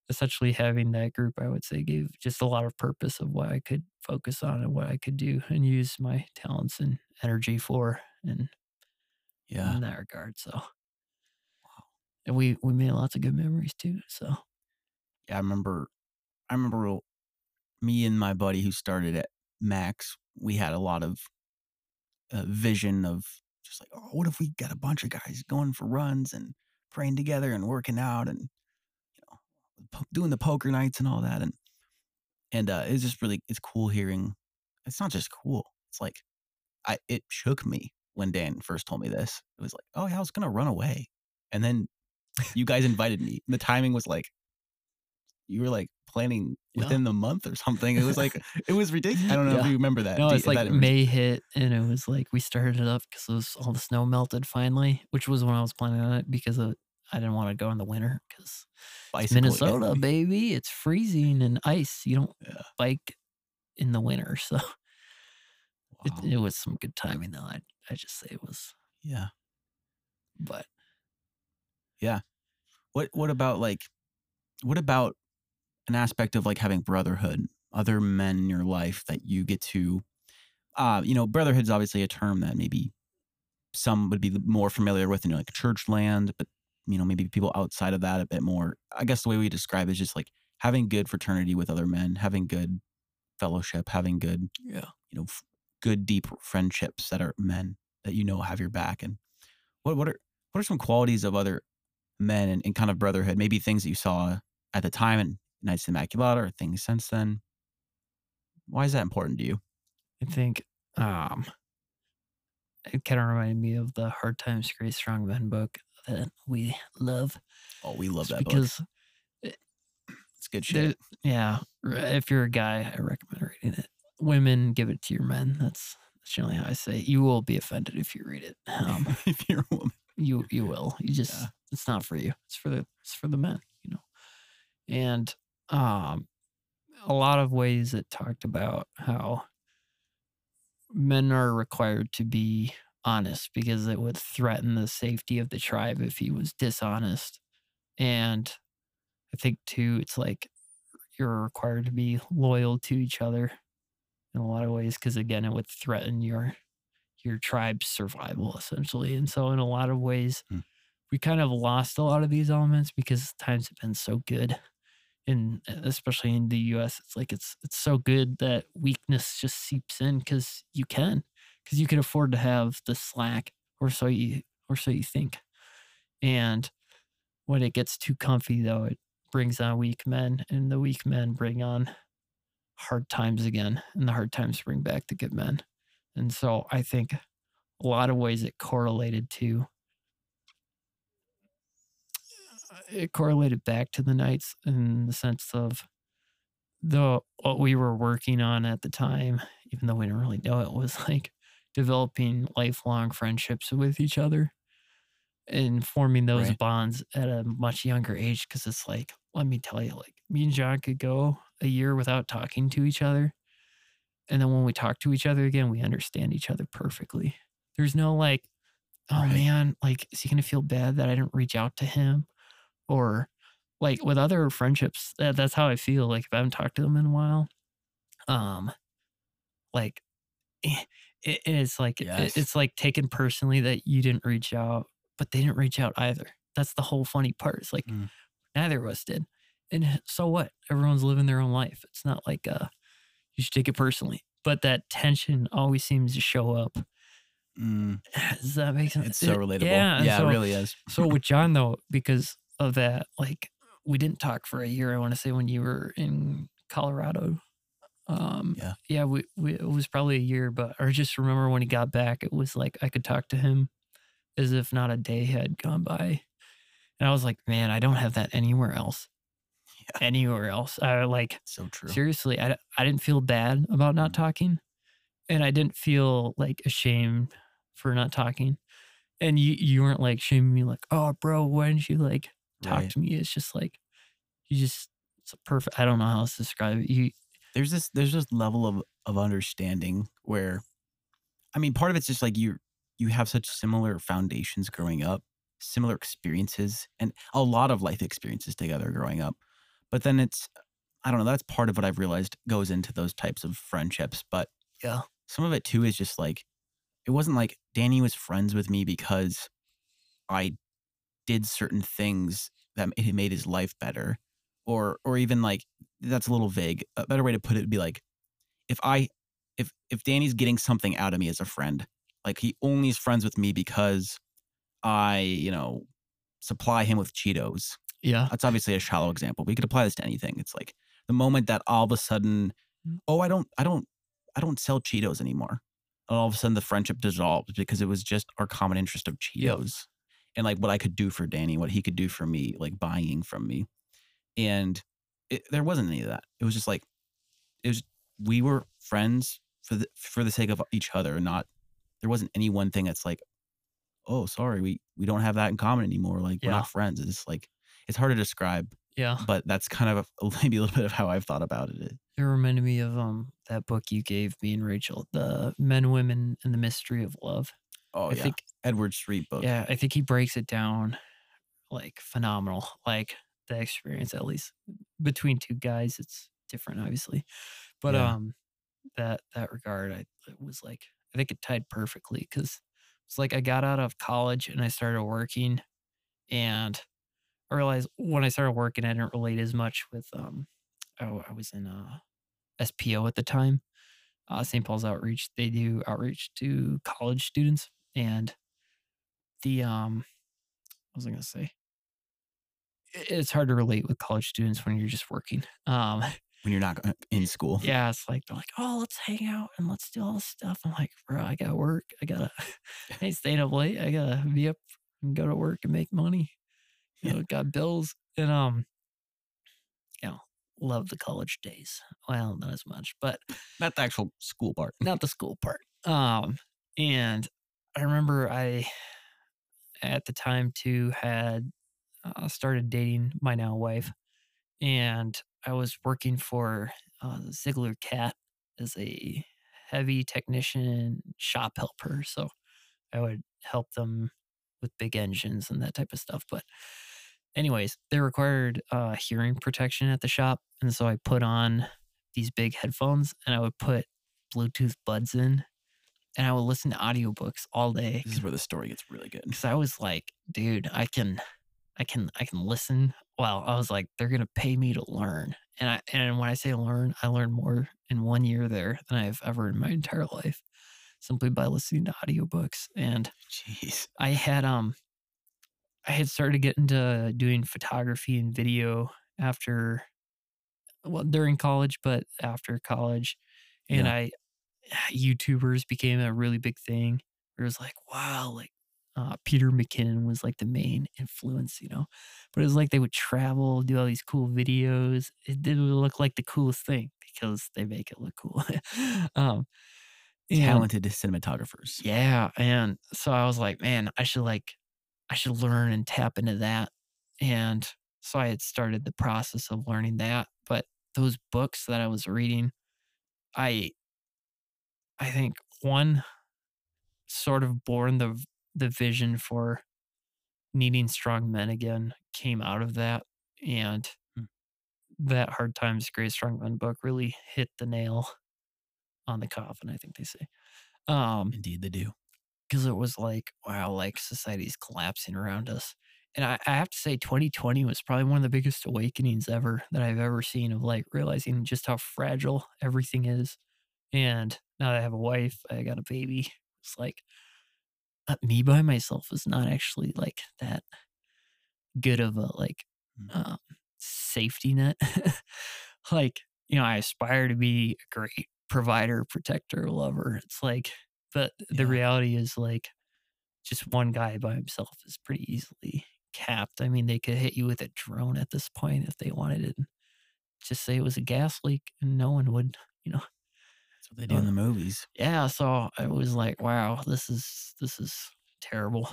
essentially, having that group, I would say, gave just a lot of purpose of what I could focus on and what I could do and use my talents and energy for, and Yeah. in that regard. So, wow. and we we made lots of good memories too. So, Yeah. I remember. I remember me and my buddy who started at Max. We had a lot of uh, vision of just like, oh, what if we got a bunch of guys going for runs and praying together and working out and you know po- doing the poker nights and all that and and uh, it's just really it's cool hearing. It's not just cool. It's like I it shook me when Dan first told me this. It was like, oh yeah, I was gonna run away, and then you guys invited me. The timing was like you were like planning Yeah. within the month or something. It was like it was ridiculous. I don't know if you remember that. no, it's if like May hit, and it was like we started it up because all the snow melted finally, which was when I was planning on it because of, I didn't want to go in the winter because. Minnesota, baby, it's freezing and ice. You don't Yeah. bike in the winter, so it, it was some good timing though. I I just say it was, Yeah. but yeah. What what about like what about an aspect of like having brotherhood, other men in your life that you get to uh, you know, brotherhood is obviously a term that maybe some would be more familiar with in like church land, but you know, maybe people outside of that a bit more. I guess the way we describe it is just like having good fraternity with other men, having good fellowship, having good, yeah. you know, f- good deep friendships that are men that you know have your back. And what what are what are some qualities of other men and, and kind of brotherhood? Maybe things that you saw at the time in Knights Immaculata or things since then. Why is that important to you? I think um it kind of reminded me of the Hard Times Great Strong Men book that we love. Oh, we love that book. because It's good shit. yeah, if you're a guy, I recommend reading it. Women, give it to your men. That's that's generally how I say. it. You will be offended if you read it. Um, if you're a woman. you you will. You just Yeah. it's not for you. It's for the it's for the men, you know. And um a lot of ways it talked about how men are required to be honest because it would threaten the safety of the tribe if he was dishonest. And I think too it's like you're required to be loyal to each other in a lot of ways because again it would threaten your your tribe's survival essentially. And so in a lot of ways Hmm. we kind of lost a lot of these elements because times have been so good And especially in the US, it's like it's it's so good that weakness just seeps in because you can, because you can afford to have the slack, or so you or so you think. And when it gets too comfy, though, it brings on weak men, and the weak men bring on hard times again, and the hard times bring back the good men. And so I think a lot of ways it correlated to it correlated back to the knights in the sense of the what we were working on at the time, even though we didn't really know it, was like developing lifelong friendships with each other and forming those Right. bonds at a much younger age. Cause it's like, let me tell you, like me and John could go a year without talking to each other. And then when we talk to each other again, we understand each other perfectly. There's no like, oh Right. man, like, is he to feel bad that I didn't reach out to him? Or like with other friendships, that, that's how I feel. Like if I haven't talked to them in a while, um, like eh, it, it's like it- it's like taken personally that you didn't reach out, but they didn't reach out either. That's the whole funny part. It's like Mm. neither of us did, and so what? Everyone's living their own life. It's not like uh, you should take it personally. But that tension always seems to show up. Mm, Does that make sense? it's so It- relatable. Yeah, Yeah, so, it really is. so with John though, because of that, like we didn't talk for a year. I want to say when you were in Colorado. Um, Yeah. yeah, we, we it was probably a year, but I just remember when he got back, it was like I could talk to him as if not a day had gone by, and I was like, man, I don't have that anywhere else. Yeah. Anywhere else, I like So true. seriously, I, I didn't feel bad about not Mm. talking. And I didn't feel like ashamed for not talking. And you, you weren't like shaming me, like, oh, bro, why didn't you like talk Right. to me? It's just like, you just, it's a perfect, I don't know how else to describe it. You, there's this there's this level of of understanding where i mean part of it's just like you you have such similar foundations growing up similar experiences and a lot of life experiences together growing up but then it's i don't know that's part of what i've realized goes into those types of friendships but yeah, some of it too is just like it wasn't like danny was friends with me because i did certain things that it made his life better or or even like that's a little vague a better way to put it would be like if i if if danny's getting something out of me as a friend like he only is friends with me because i you know supply him with cheetos yeah, that's obviously a shallow example. We could apply this to anything. It's like the moment that all of a sudden, Mm. oh, I don't, I don't, I don't sell Cheetos anymore. And all of a sudden, the friendship dissolved because it was just our common interest of. Cheetos and like what I could do for Danny, what he could do for me, like buying from me. And it, there wasn't any of that. It was just like it was. We were friends for the for the sake of each other, not. There wasn't any one thing that's like, oh, sorry, we we don't have that in common anymore. Like we're not friends. It's like it's hard to describe, yeah. but that's kind of a, maybe a little bit of how I've thought about it. It reminded me of um that book you gave me and Rachel, the Men, Women, and the Mystery of Love. Oh I yeah, think Edward Sri book. Yeah, I think he breaks it down like phenomenal. Like the experience, at least between two guys, it's different, obviously. But Yeah. um, that that regard, I it was like I think it tied perfectly because it's like I got out of college and I started working, and I realized when I started working, I didn't relate as much with um. Oh, I was in uh, SPO at the time, uh, St. Paul's Outreach. They do outreach to college students, and the um what was I gonna say? It's hard to relate with college students when you're just working. Um when you're not in school. yeah, it's like they're like, oh, let's hang out and let's do all this stuff. I'm like, bro, I gotta work. I gotta I ain't staying up late. I gotta be up and go to work and make money. You know, got bills. And um, you know, love the college days. Well, not as much, but not the actual school part. not the school part. Um, and I remember I, at the time too, had uh, started dating my now wife, and I was working for uh, Ziegler Cat as a heavy technician shop helper. So I would help them with big engines and that type of stuff. But anyways, they required uh, hearing protection at the shop, and so I put on these big headphones and I would put Bluetooth buds in, and I would listen to audiobooks all day This is where the story gets really good. because I was like, dude, I can, I can, I can listen well, I was like, they're gonna pay me to learn. And I and when I say learn, I learned more in one year there than I've ever in my entire life, simply by listening to audiobooks. And Jeez. I had um I had started getting to doing photography and video after well during college, but after college. And Yeah. I YouTubers became a really big thing. It was like, wow, like uh, Peter McKinnon was like the main influence, you know. But it was like they would travel, do all these cool videos. It didn't look like the coolest thing because they make it look cool. um, and- Talented cinematographers. yeah, and so I was like, man, I should like I should learn and tap into that. And so I had started the process of learning that, but those books that I was reading, I I think one sort of born the the vision for needing strong men again came out of that and Hmm. that hard times great strong men book really hit the nail on the coffin i think they say um Indeed, they do. because it was like, wow, like society's collapsing around us. And I, I have to say, 2020 was probably one of the biggest awakenings ever that I've ever seen of like realizing just how fragile everything is. And now that I have a wife, I got a baby. It's like uh, me by myself is not actually like that good of a like Mm. um, safety net. like, you know, I aspire to be a great provider, protector, lover. It's like, but the reality is like just one guy by himself is pretty easily capped. I mean, they could hit you with a drone at this point if they wanted it. Just say it was a gas leak and no one would, you know. That's what they do in the movies. Yeah, so I was like, wow, this is this is terrible.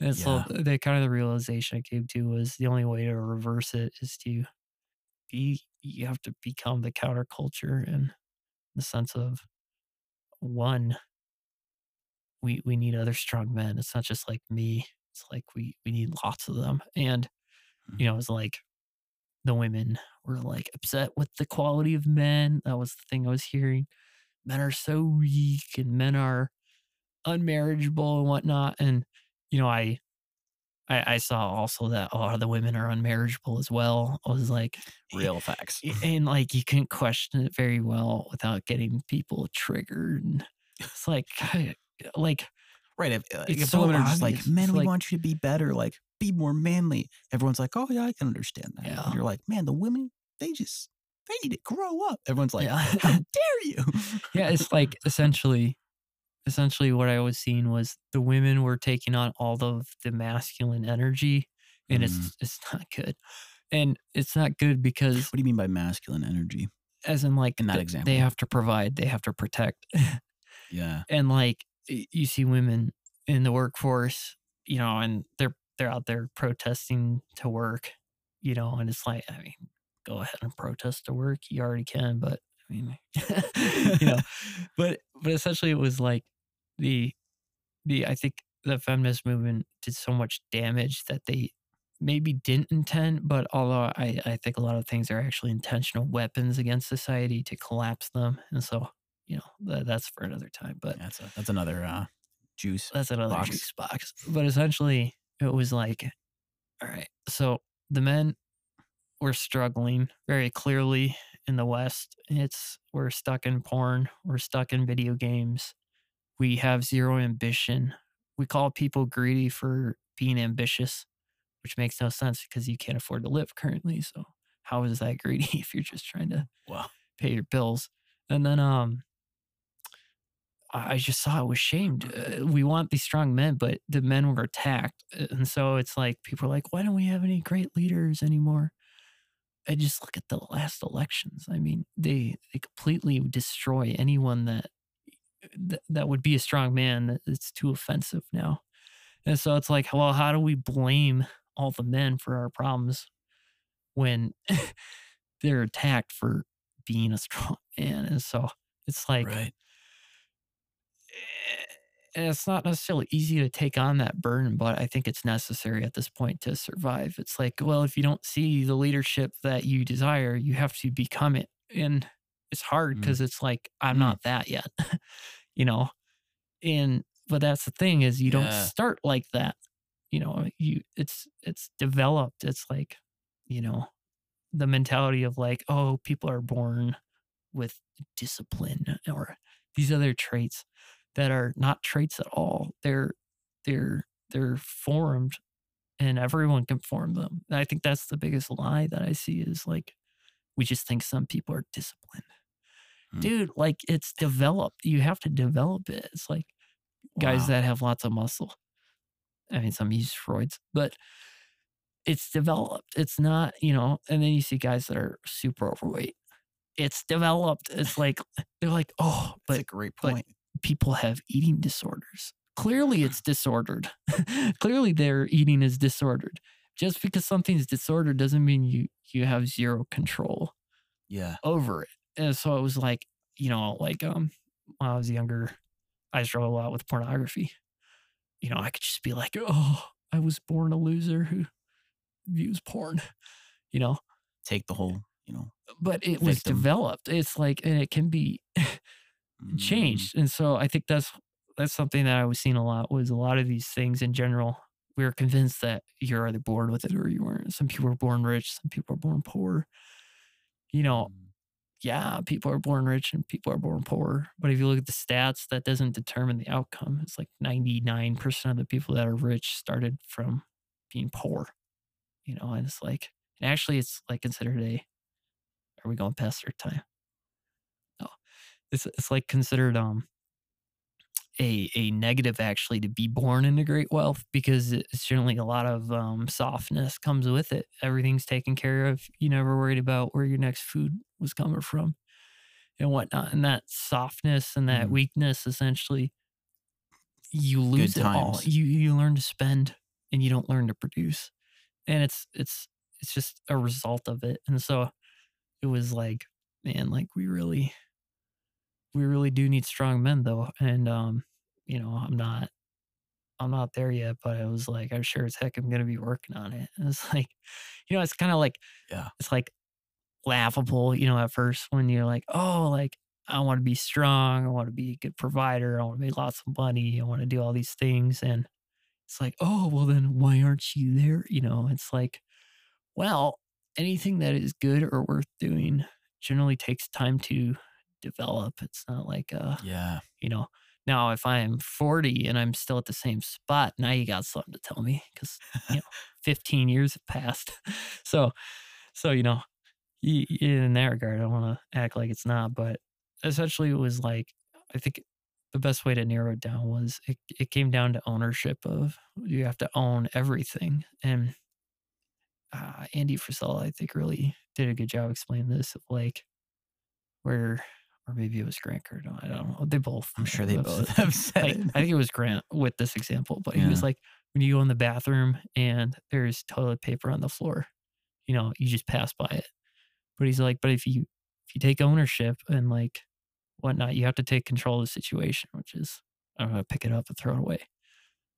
And so Yeah. the kind of the realization I came to was the only way to reverse it is to be you have to become the counterculture in the sense of one we we need other strong men. It's not just like me. It's like we we need lots of them. And you mm-hmm. know, it's like the women were like upset with the quality of men. That was the thing I was hearing. Men are so weak and men are unmarriageable and whatnot. And you know, I I, I saw also that a lot of the women are unmarriageable as well. I was like, Real facts. and like you can question it very well without getting people triggered. And it's like, like Right. If, uh, It's if so women are just like, men, we like- want you to be better, like be more manly. Everyone's like, oh yeah, I can understand that. Yeah. And you're like, man, the women, they just they need to grow up. Everyone's like, Yeah. how dare you? yeah, it's like essentially, essentially what I was seeing was the women were taking on all of the masculine energy, and Mm. it's it's not good, and it's not good because what do you mean by masculine energy? as in like In that th- example. they have to provide, they have to protect, Yeah. and like you see women in the workforce, you know, and they're they're out there protesting to work, you know, and it's like I mean, go ahead and protest to work, you already can, but I mean, you know, but but essentially it was like the the I think the feminist movement did so much damage that they maybe didn't intend, but although I, I think a lot of things are actually intentional weapons against society to collapse them. And so, you know, that, that's for another time. But That's a, that's another uh, juice. that's another box. juice box. But essentially, it was like, all right, so the men were struggling very clearly in the West. It's we're stuck in porn, we're stuck in video games. We have zero ambition. We call people greedy for being ambitious, which makes no sense because you can't afford to live currently. So how is that greedy if you're just trying to Wow. pay your bills? And then um I just saw it was shamed. Uh, we want these strong men, but the men were attacked. Uh, And so it's like people are like, why don't we have any great leaders anymore? I just look at the last elections. I mean, they they completely destroy anyone that that, that would be a strong man. It's too offensive now. And so it's like, well, how do we blame all the men for our problems when they're attacked for being a strong man? And so it's like right. And it's not necessarily easy to take on that burden, but I think it's necessary at this point to survive. It's like, well, if you don't see the leadership that you desire, you have to become it. And it's hard Mm. because it's like, I'm Mm. not that yet, you know? And, but that's the thing is you don't start like that. You know, you, it's, it's developed. It's like, you know, the mentality of like, oh, people are born with discipline or these other traits that are not traits at all. They're they're they're formed and everyone can form them. And I think that's the biggest lie that I see is like we just think some people are disciplined. Mm. Dude, like it's developed. You have to develop it. It's like guys Wow. that have lots of muscle. I mean, some use steroids, but it's developed. It's not, you know, and then you see guys that are super overweight. It's developed. It's like they're like, oh, That's but a great point. People have eating disorders. Clearly, it's disordered. Clearly, their eating is disordered. Just because something's disordered doesn't mean you you have zero control yeah. over it. And so it was like, you know, like um when I was younger, I struggled a lot with pornography. You know, I could just be like, oh, I was born a loser who views porn. You know, Take the whole, you know, but it was developed. It's like, and it can be changed. And so I think that's that's something that I was seeing a lot was a lot of these things in general. We were convinced that you're either born with it or you weren't. Some people are born rich, some people are born poor. You know, mm, yeah, people are born rich and people are born poor. But if you look at the stats, that doesn't determine the outcome. It's like 99% of the people that are rich started from being poor. You know, and it's like, and actually, it's like considered a, are we going past our time? It's, it's like considered, um, a, a negative actually to be born into great wealth because it's generally a lot of um, softness comes with it. Everything's taken care of. You never worried about where your next food was coming from and whatnot. And that softness and that Mhm. weakness essentially, you lose it all. You you learn to spend and you don't learn to produce. And it's it's it's just a result of it. And so it was like, man, like we really we really do need strong men though. And um, you know, I'm not I'm not there yet, but I was like, I'm sure as heck I'm gonna be working on it. And it's like, you know, it's kind of like Yeah. it's like laughable, you know, at first when you're like, oh, like I want to be strong, I want to be a good provider, I want to make lots of money, I want to do all these things. And it's like, oh, well, then why aren't you there? You know, it's like, well, anything that is good or worth doing generally takes time to develop. It's not like uh, Yeah. you know, now if I'm 40 and I'm still at the same spot, now you got something to tell me because you know, 15 years have passed. So, so you know, in that regard, I don't want to act like it's not, but essentially, it was like I think the best way to narrow it down was it, it came down to ownership of you have to own everything and. Uh, Andy Frisella, I think, really did a good job explaining this. Of like, where, or maybe it was Grant Cardone. I don't know. They both. I'm sure they but- both have said like, it. I think it was Grant with this example, but he was like, when you go in the bathroom and there's toilet paper on the floor, you know, you just pass by it. But he's like, but if you if you take ownership and like whatnot, you have to take control of the situation, which is I'm gonna pick it up and throw it away.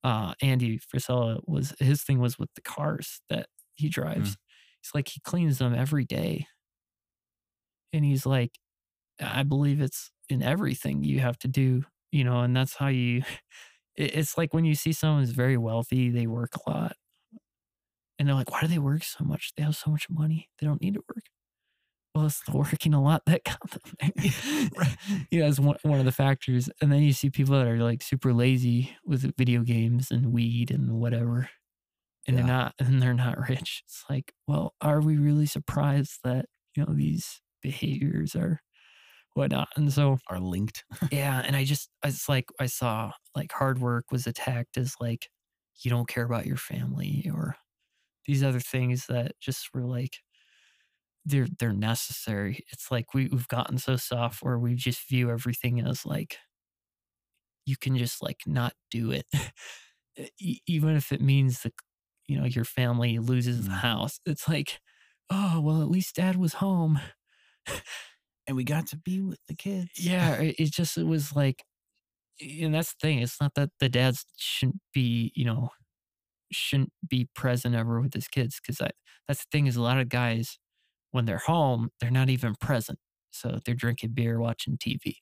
Uh, Andy Frisella was his thing was with the cars that he drives. He's like he cleans them every day, and he's like, I believe it's in everything you have to do, you know, and that's how you. It's like when you see someone who's very wealthy, they work a lot, and they're like, "Why do they work so much? They have so much money. They don't need to work." Well, it's the working a lot that got them. Right. You know, it's one, one of the factors. And then you see people that are like super lazy with video games and weed and whatever, and Yeah. they're not, and they're not rich. It's like, well, are we really surprised that you know these behaviors are whatnot? And so, Are linked. yeah, and I just it's like I saw like hard work was attacked as like you don't care about your family or these other things that just were like they're they're necessary. It's like we we've gotten so soft where we just view everything as like you can just like not do it, even if it means that you know your family loses the Mm. house. It's like, oh well, at least dad was home. And we got to be with the kids. yeah it, just it was like and that's the thing it's not that the dads shouldn't be you know shouldn't be present ever with his kids because that's the thing is a lot of guys when they're home they're not even present so they're drinking beer watching tv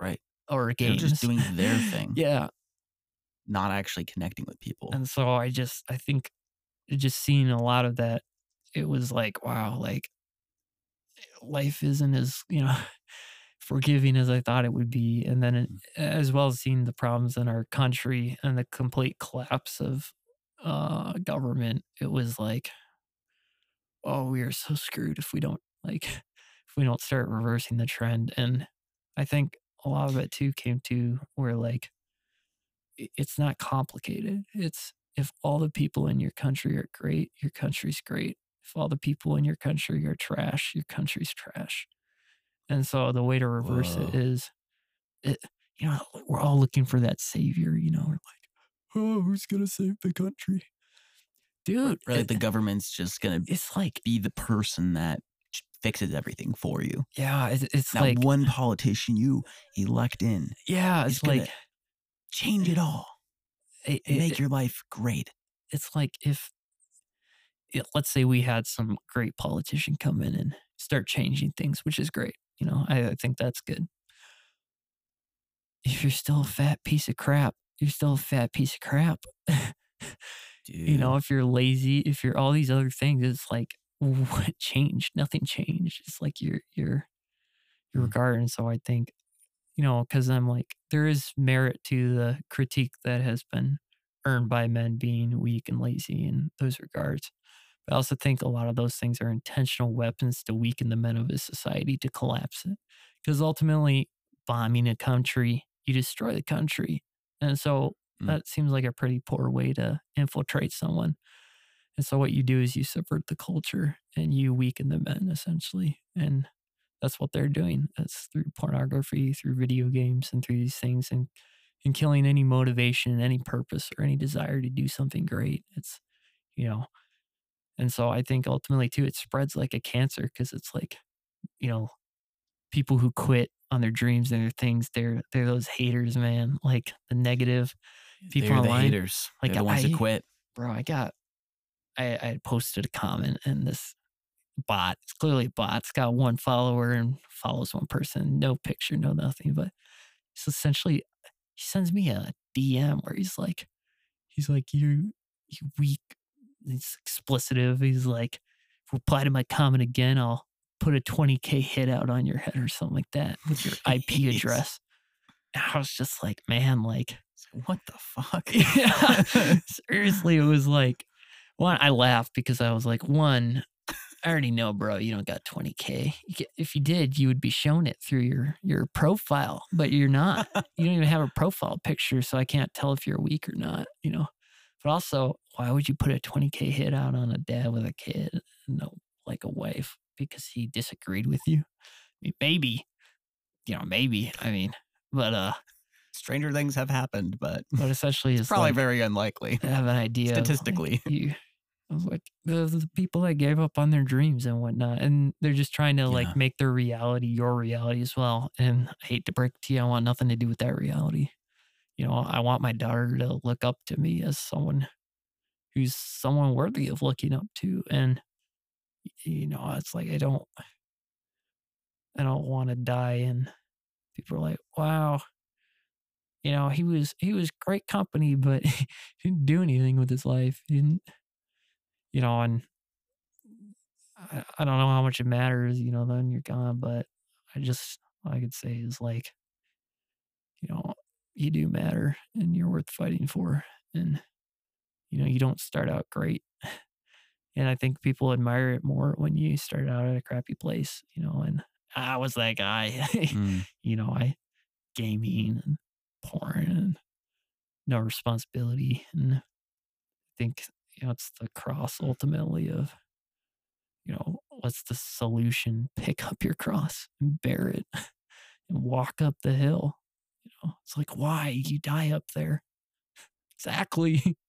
Right. or They're just doing their thing. yeah Not actually connecting with people. and so i just i think just seeing a lot of that it was like, wow, like life isn't as, you know, forgiving as I thought it would be. And then, it, as well as seeing the problems in our country and the complete collapse of uh, government, it was like, oh, we are so screwed if we don't like, if we don't start reversing the trend. And I think a lot of it too came to where like, it's not complicated. It's if all the people in your country are great, your country's great. If all the people in your country are trash, your country's trash. And so the way to reverse it Whoa. is, it, you know, we're all looking for that savior. You know, we're like, oh, who's gonna save the country, dude? Like it- the government's just gonna it's like, be the person that fixes everything for you. yeah, it's, it's Not like, one politician you elect in. yeah, it's like, Change it all. it, it- make your life great. it's like if it, let's say we had some great politician come in and start changing things, which is great. You know, I, I think that's good. If you're still a fat piece of crap, you're still a fat piece of crap. Dude. you know, if you're lazy, if you're all these other things, it's like what changed? Nothing changed. It's like you're you're you're Mm. regarded. And so I think, you know, because I'm like, there is merit to the critique that has been earned by men being weak and lazy in those regards. But I also think a lot of those things are intentional weapons to weaken the men of a society to collapse it. Because ultimately, bombing a country, you destroy the country. And so Mm. that seems like a pretty poor way to infiltrate someone. And so what you do is you subvert the culture and you weaken the men essentially. And that's what they're doing. It's through pornography, through video games, and through these things, and and killing any motivation, any purpose, or any desire to do something great. It's you know, and so I think ultimately too, it spreads like a cancer because it's like, you know, people who quit on their dreams and their things, they're they're those haters, man. Like the negative people They're the haters. Like, They're the ones I- that quit. bro, I got, I, I posted a comment and this bot, it's clearly a bot, it's got one follower and follows one person, no picture, no nothing. But it's essentially, he sends me a DM where he's like, he's like, you, you weak, he's explicitive. He's like, reply to my comment again, I'll put a 20K hit out on your head or something like that with your IP address. And I was just like, man, like, What the fuck? yeah. Seriously, it was like one. I laughed because I was like, one, I already know, bro. You don't got 20k. If you did, you would be shown it through your your profile, but you're not. you don't even have a profile picture, so I can't tell if you're weak or not. You know. But also, why would you put a 20k hit out on a dad with a kid and no, like a wife because he disagreed with you? I mean, maybe, you know, maybe. I mean, but uh, Stranger things have happened, but but essentially, it's it's probably like, very unlikely. I have an idea of, like, Statistically. you like the, the people that gave up on their dreams and whatnot and they're just trying to Yeah. like make their reality your reality as well and i hate to break it to you i want nothing to do with that reality you know i want my daughter to look up to me as someone who's someone worthy of looking up to and you know it's like i don't i don't want to die and people are like wow. You know he was he was great company but he didn't do anything with his life. He didn't you know and I, I don't know how much it matters you know then you're gone but i just all i could say is like you know you do matter and you're worth fighting for and you know you don't start out great and i think people admire it more when you start out at a crappy place you know and i was that guy Mm. you know, I gaming and porn and no responsibility. And I think, you know, it's the cross ultimately of, you know, what's the solution? Pick up your cross and bear it and walk up the hill. Know, it's like, why you die up there? Exactly.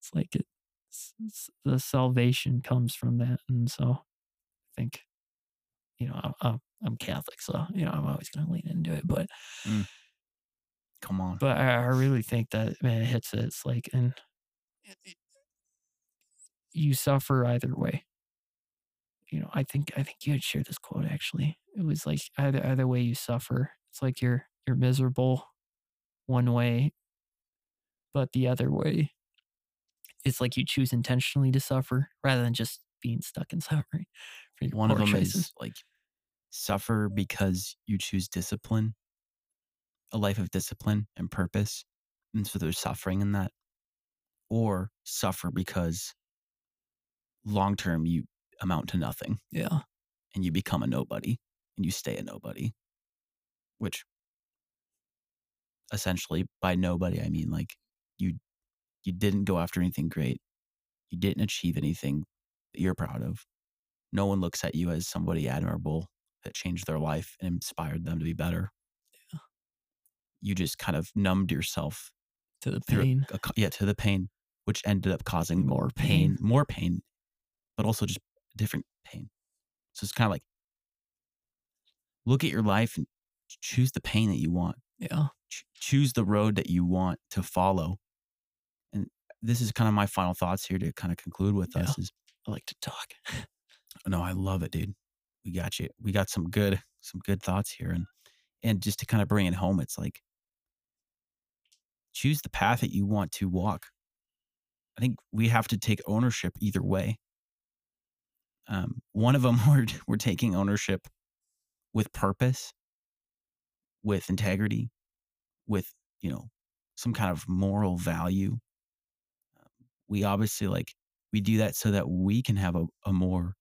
It's like it, it's, it's- the salvation comes from that. And so I think, you know, I'm, I'm Catholic, so, you know, I'm always going to lean into it. But mm. Come on. but I, I really think that man it hits it. It's like and it- it- you suffer either way. You know, I think I think you had shared this quote actually. It was like either either way you suffer. It's like you're you're miserable one way, but the other way, it's like you choose intentionally to suffer rather than just being stuck in suffering for your One of them choices. is like suffer because you choose discipline, a life of discipline and purpose. And so there's suffering in that. Or suffer because long term you amount to nothing yeah, and you become a nobody and you stay a nobody, which essentially by nobody, I mean like you, you didn't go after anything great. You didn't achieve anything that you're proud of. No one looks at you as somebody admirable that changed their life and inspired them to be better. Yeah. You just kind of numbed yourself to the pain. a yeah, to the pain, which ended up causing More pain, pain. more pain, but also just different pain. So it's kind of like look at your life and choose the pain that you want. Yeah, Ch- choose the road that you want to follow. And this is kind of my final thoughts here to kind of conclude with us is I like to talk. no, I love it, dude. We got you. We got some good, some good thoughts here. And and just to kind of bring it home, it's like choose the path that you want to walk. I think we have to take ownership either way. Um, one of them we're we're taking ownership with purpose, with integrity, with you know some kind of moral value. Um, we obviously like we do that so that we can have a, a more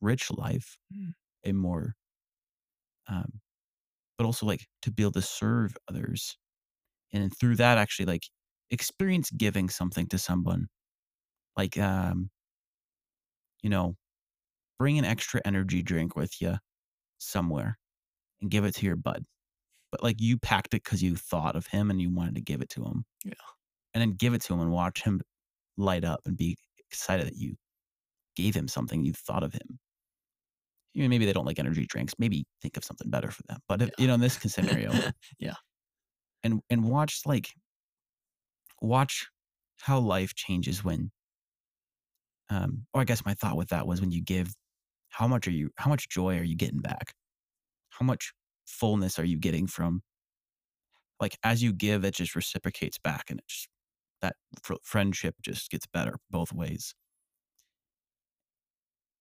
rich life, Mm. a more, um, but also like to be able to serve others, and through that actually like experience giving something to someone, like um, you know, bring an extra energy drink with you somewhere and give it to your bud, but like you packed it because you thought of him and you wanted to give it to him, Yeah. and then give it to him and watch him light up and be excited that you gave him something you thought of him. You know, maybe they don't like energy drinks. Maybe think of something better for them. But if, you know, in this scenario, Yeah. and and watch like watch how life changes when. Um, or I guess my thought with that was when you give, how much are you? How much joy are you getting back? How much fullness are you getting from? Like as you give, it just reciprocates back, and it just that fr- friendship just gets better both ways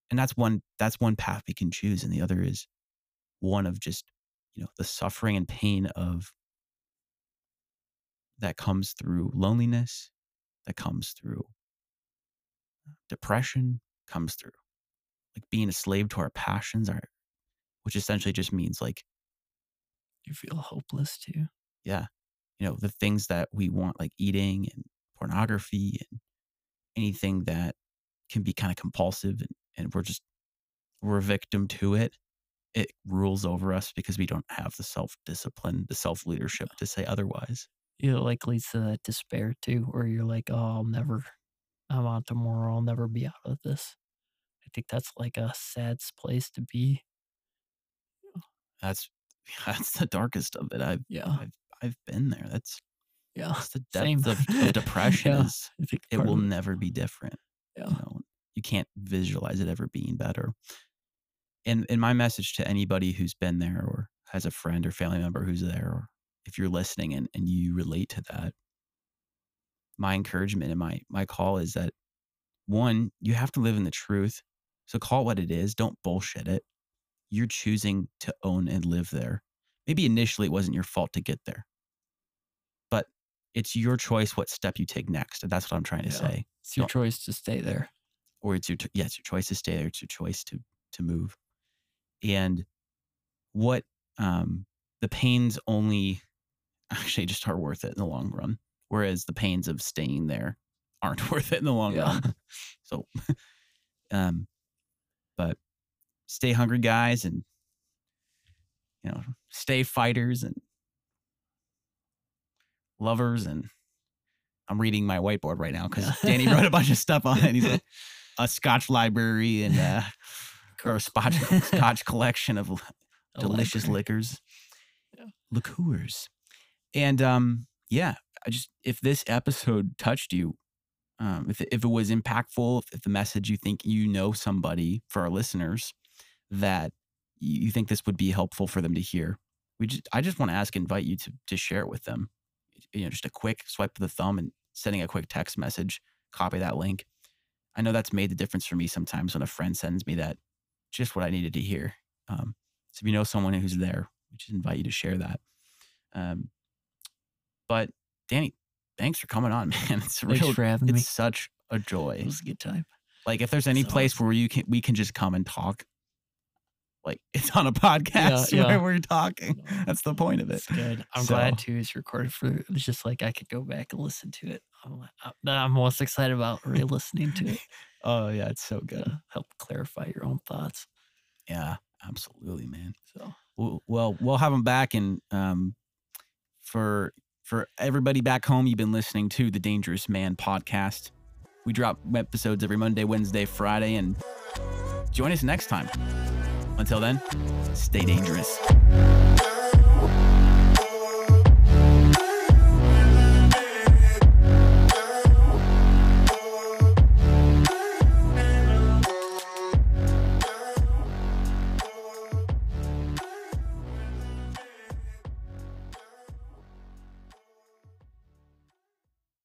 and that's one that's one path we can choose and the other is one of just you know the suffering and pain of that comes through loneliness that comes through uh, depression comes through like being a slave to our passions our which essentially just means like you feel hopeless too. yeah you know the things that we want like eating and pornography and anything that can be kind of compulsive and, and we're just we're a victim to it it rules over us because we don't have the self discipline the self leadership to say otherwise It like leads to that despair too, where you're like, oh, I'll never, I'm on tomorrow. I'll never be out of this. I think that's like a sad place to be. that's that's the darkest of it. I've Yeah, i've, I've been there. That's yeah. that's the depth of, of depression Yeah. is it will never be different Yeah. you know? You can't visualize it ever being better. And and my message to anybody who's been there or has a friend or family member who's there or if you're listening and, and you relate to that my encouragement and my my call is that one you have to live in the truth. So call it what it is. Don't bullshit it you're choosing to own and live there maybe initially it wasn't your fault to get there but it's your choice what step you take next and that's what i'm trying to Yeah. say It's your Don't- choice to stay there. or it's your yeah, it's your choice to stay there. It's your choice to to move. And what um the pains only actually just are worth it in the long run, whereas the pains of staying there aren't worth it in the long Yeah. run. So, um, but stay hungry, guys, and you know, stay fighters and lovers. And I'm reading my whiteboard right now because Danny wrote a bunch of stuff on it. He's like a Scotch library and uh, or a Scotch Scotch collection of A delicious liquors, Yeah. liqueurs, and um, yeah. I just if this episode touched you, um, if it, if it was impactful, if, if the message you think you know somebody for our listeners that you, think this would be helpful for them to hear, we just I just want to ask, invite you to to share it with them. You know, just a quick swipe of the thumb and sending a quick text message, copy that link. I know that's made the difference for me sometimes when a friend sends me that, just what I needed to hear. Um, so if you know someone who's there, we just invite you to share that. Um, but Danny, thanks for coming on, man. It's Thanks real, for having it's me. such a joy. It was a good time. Like if there's any So place where you can we can just come and talk, like it's on a podcast yeah. where we're talking. That's the point of it. It's good. I'm So- glad too. It's recorded for. It's just like I could go back and listen to it. I'm, I'm- I'm most excited about re-listening to it Oh yeah, it's so good. to help clarify your own thoughts. Yeah, absolutely, man. So Well, well, we'll have them back, and um, for for everybody back home, you've been listening to the Dangerous Man podcast. We drop episodes every Monday, Wednesday, Friday, and join us next time. Until then, stay dangerous.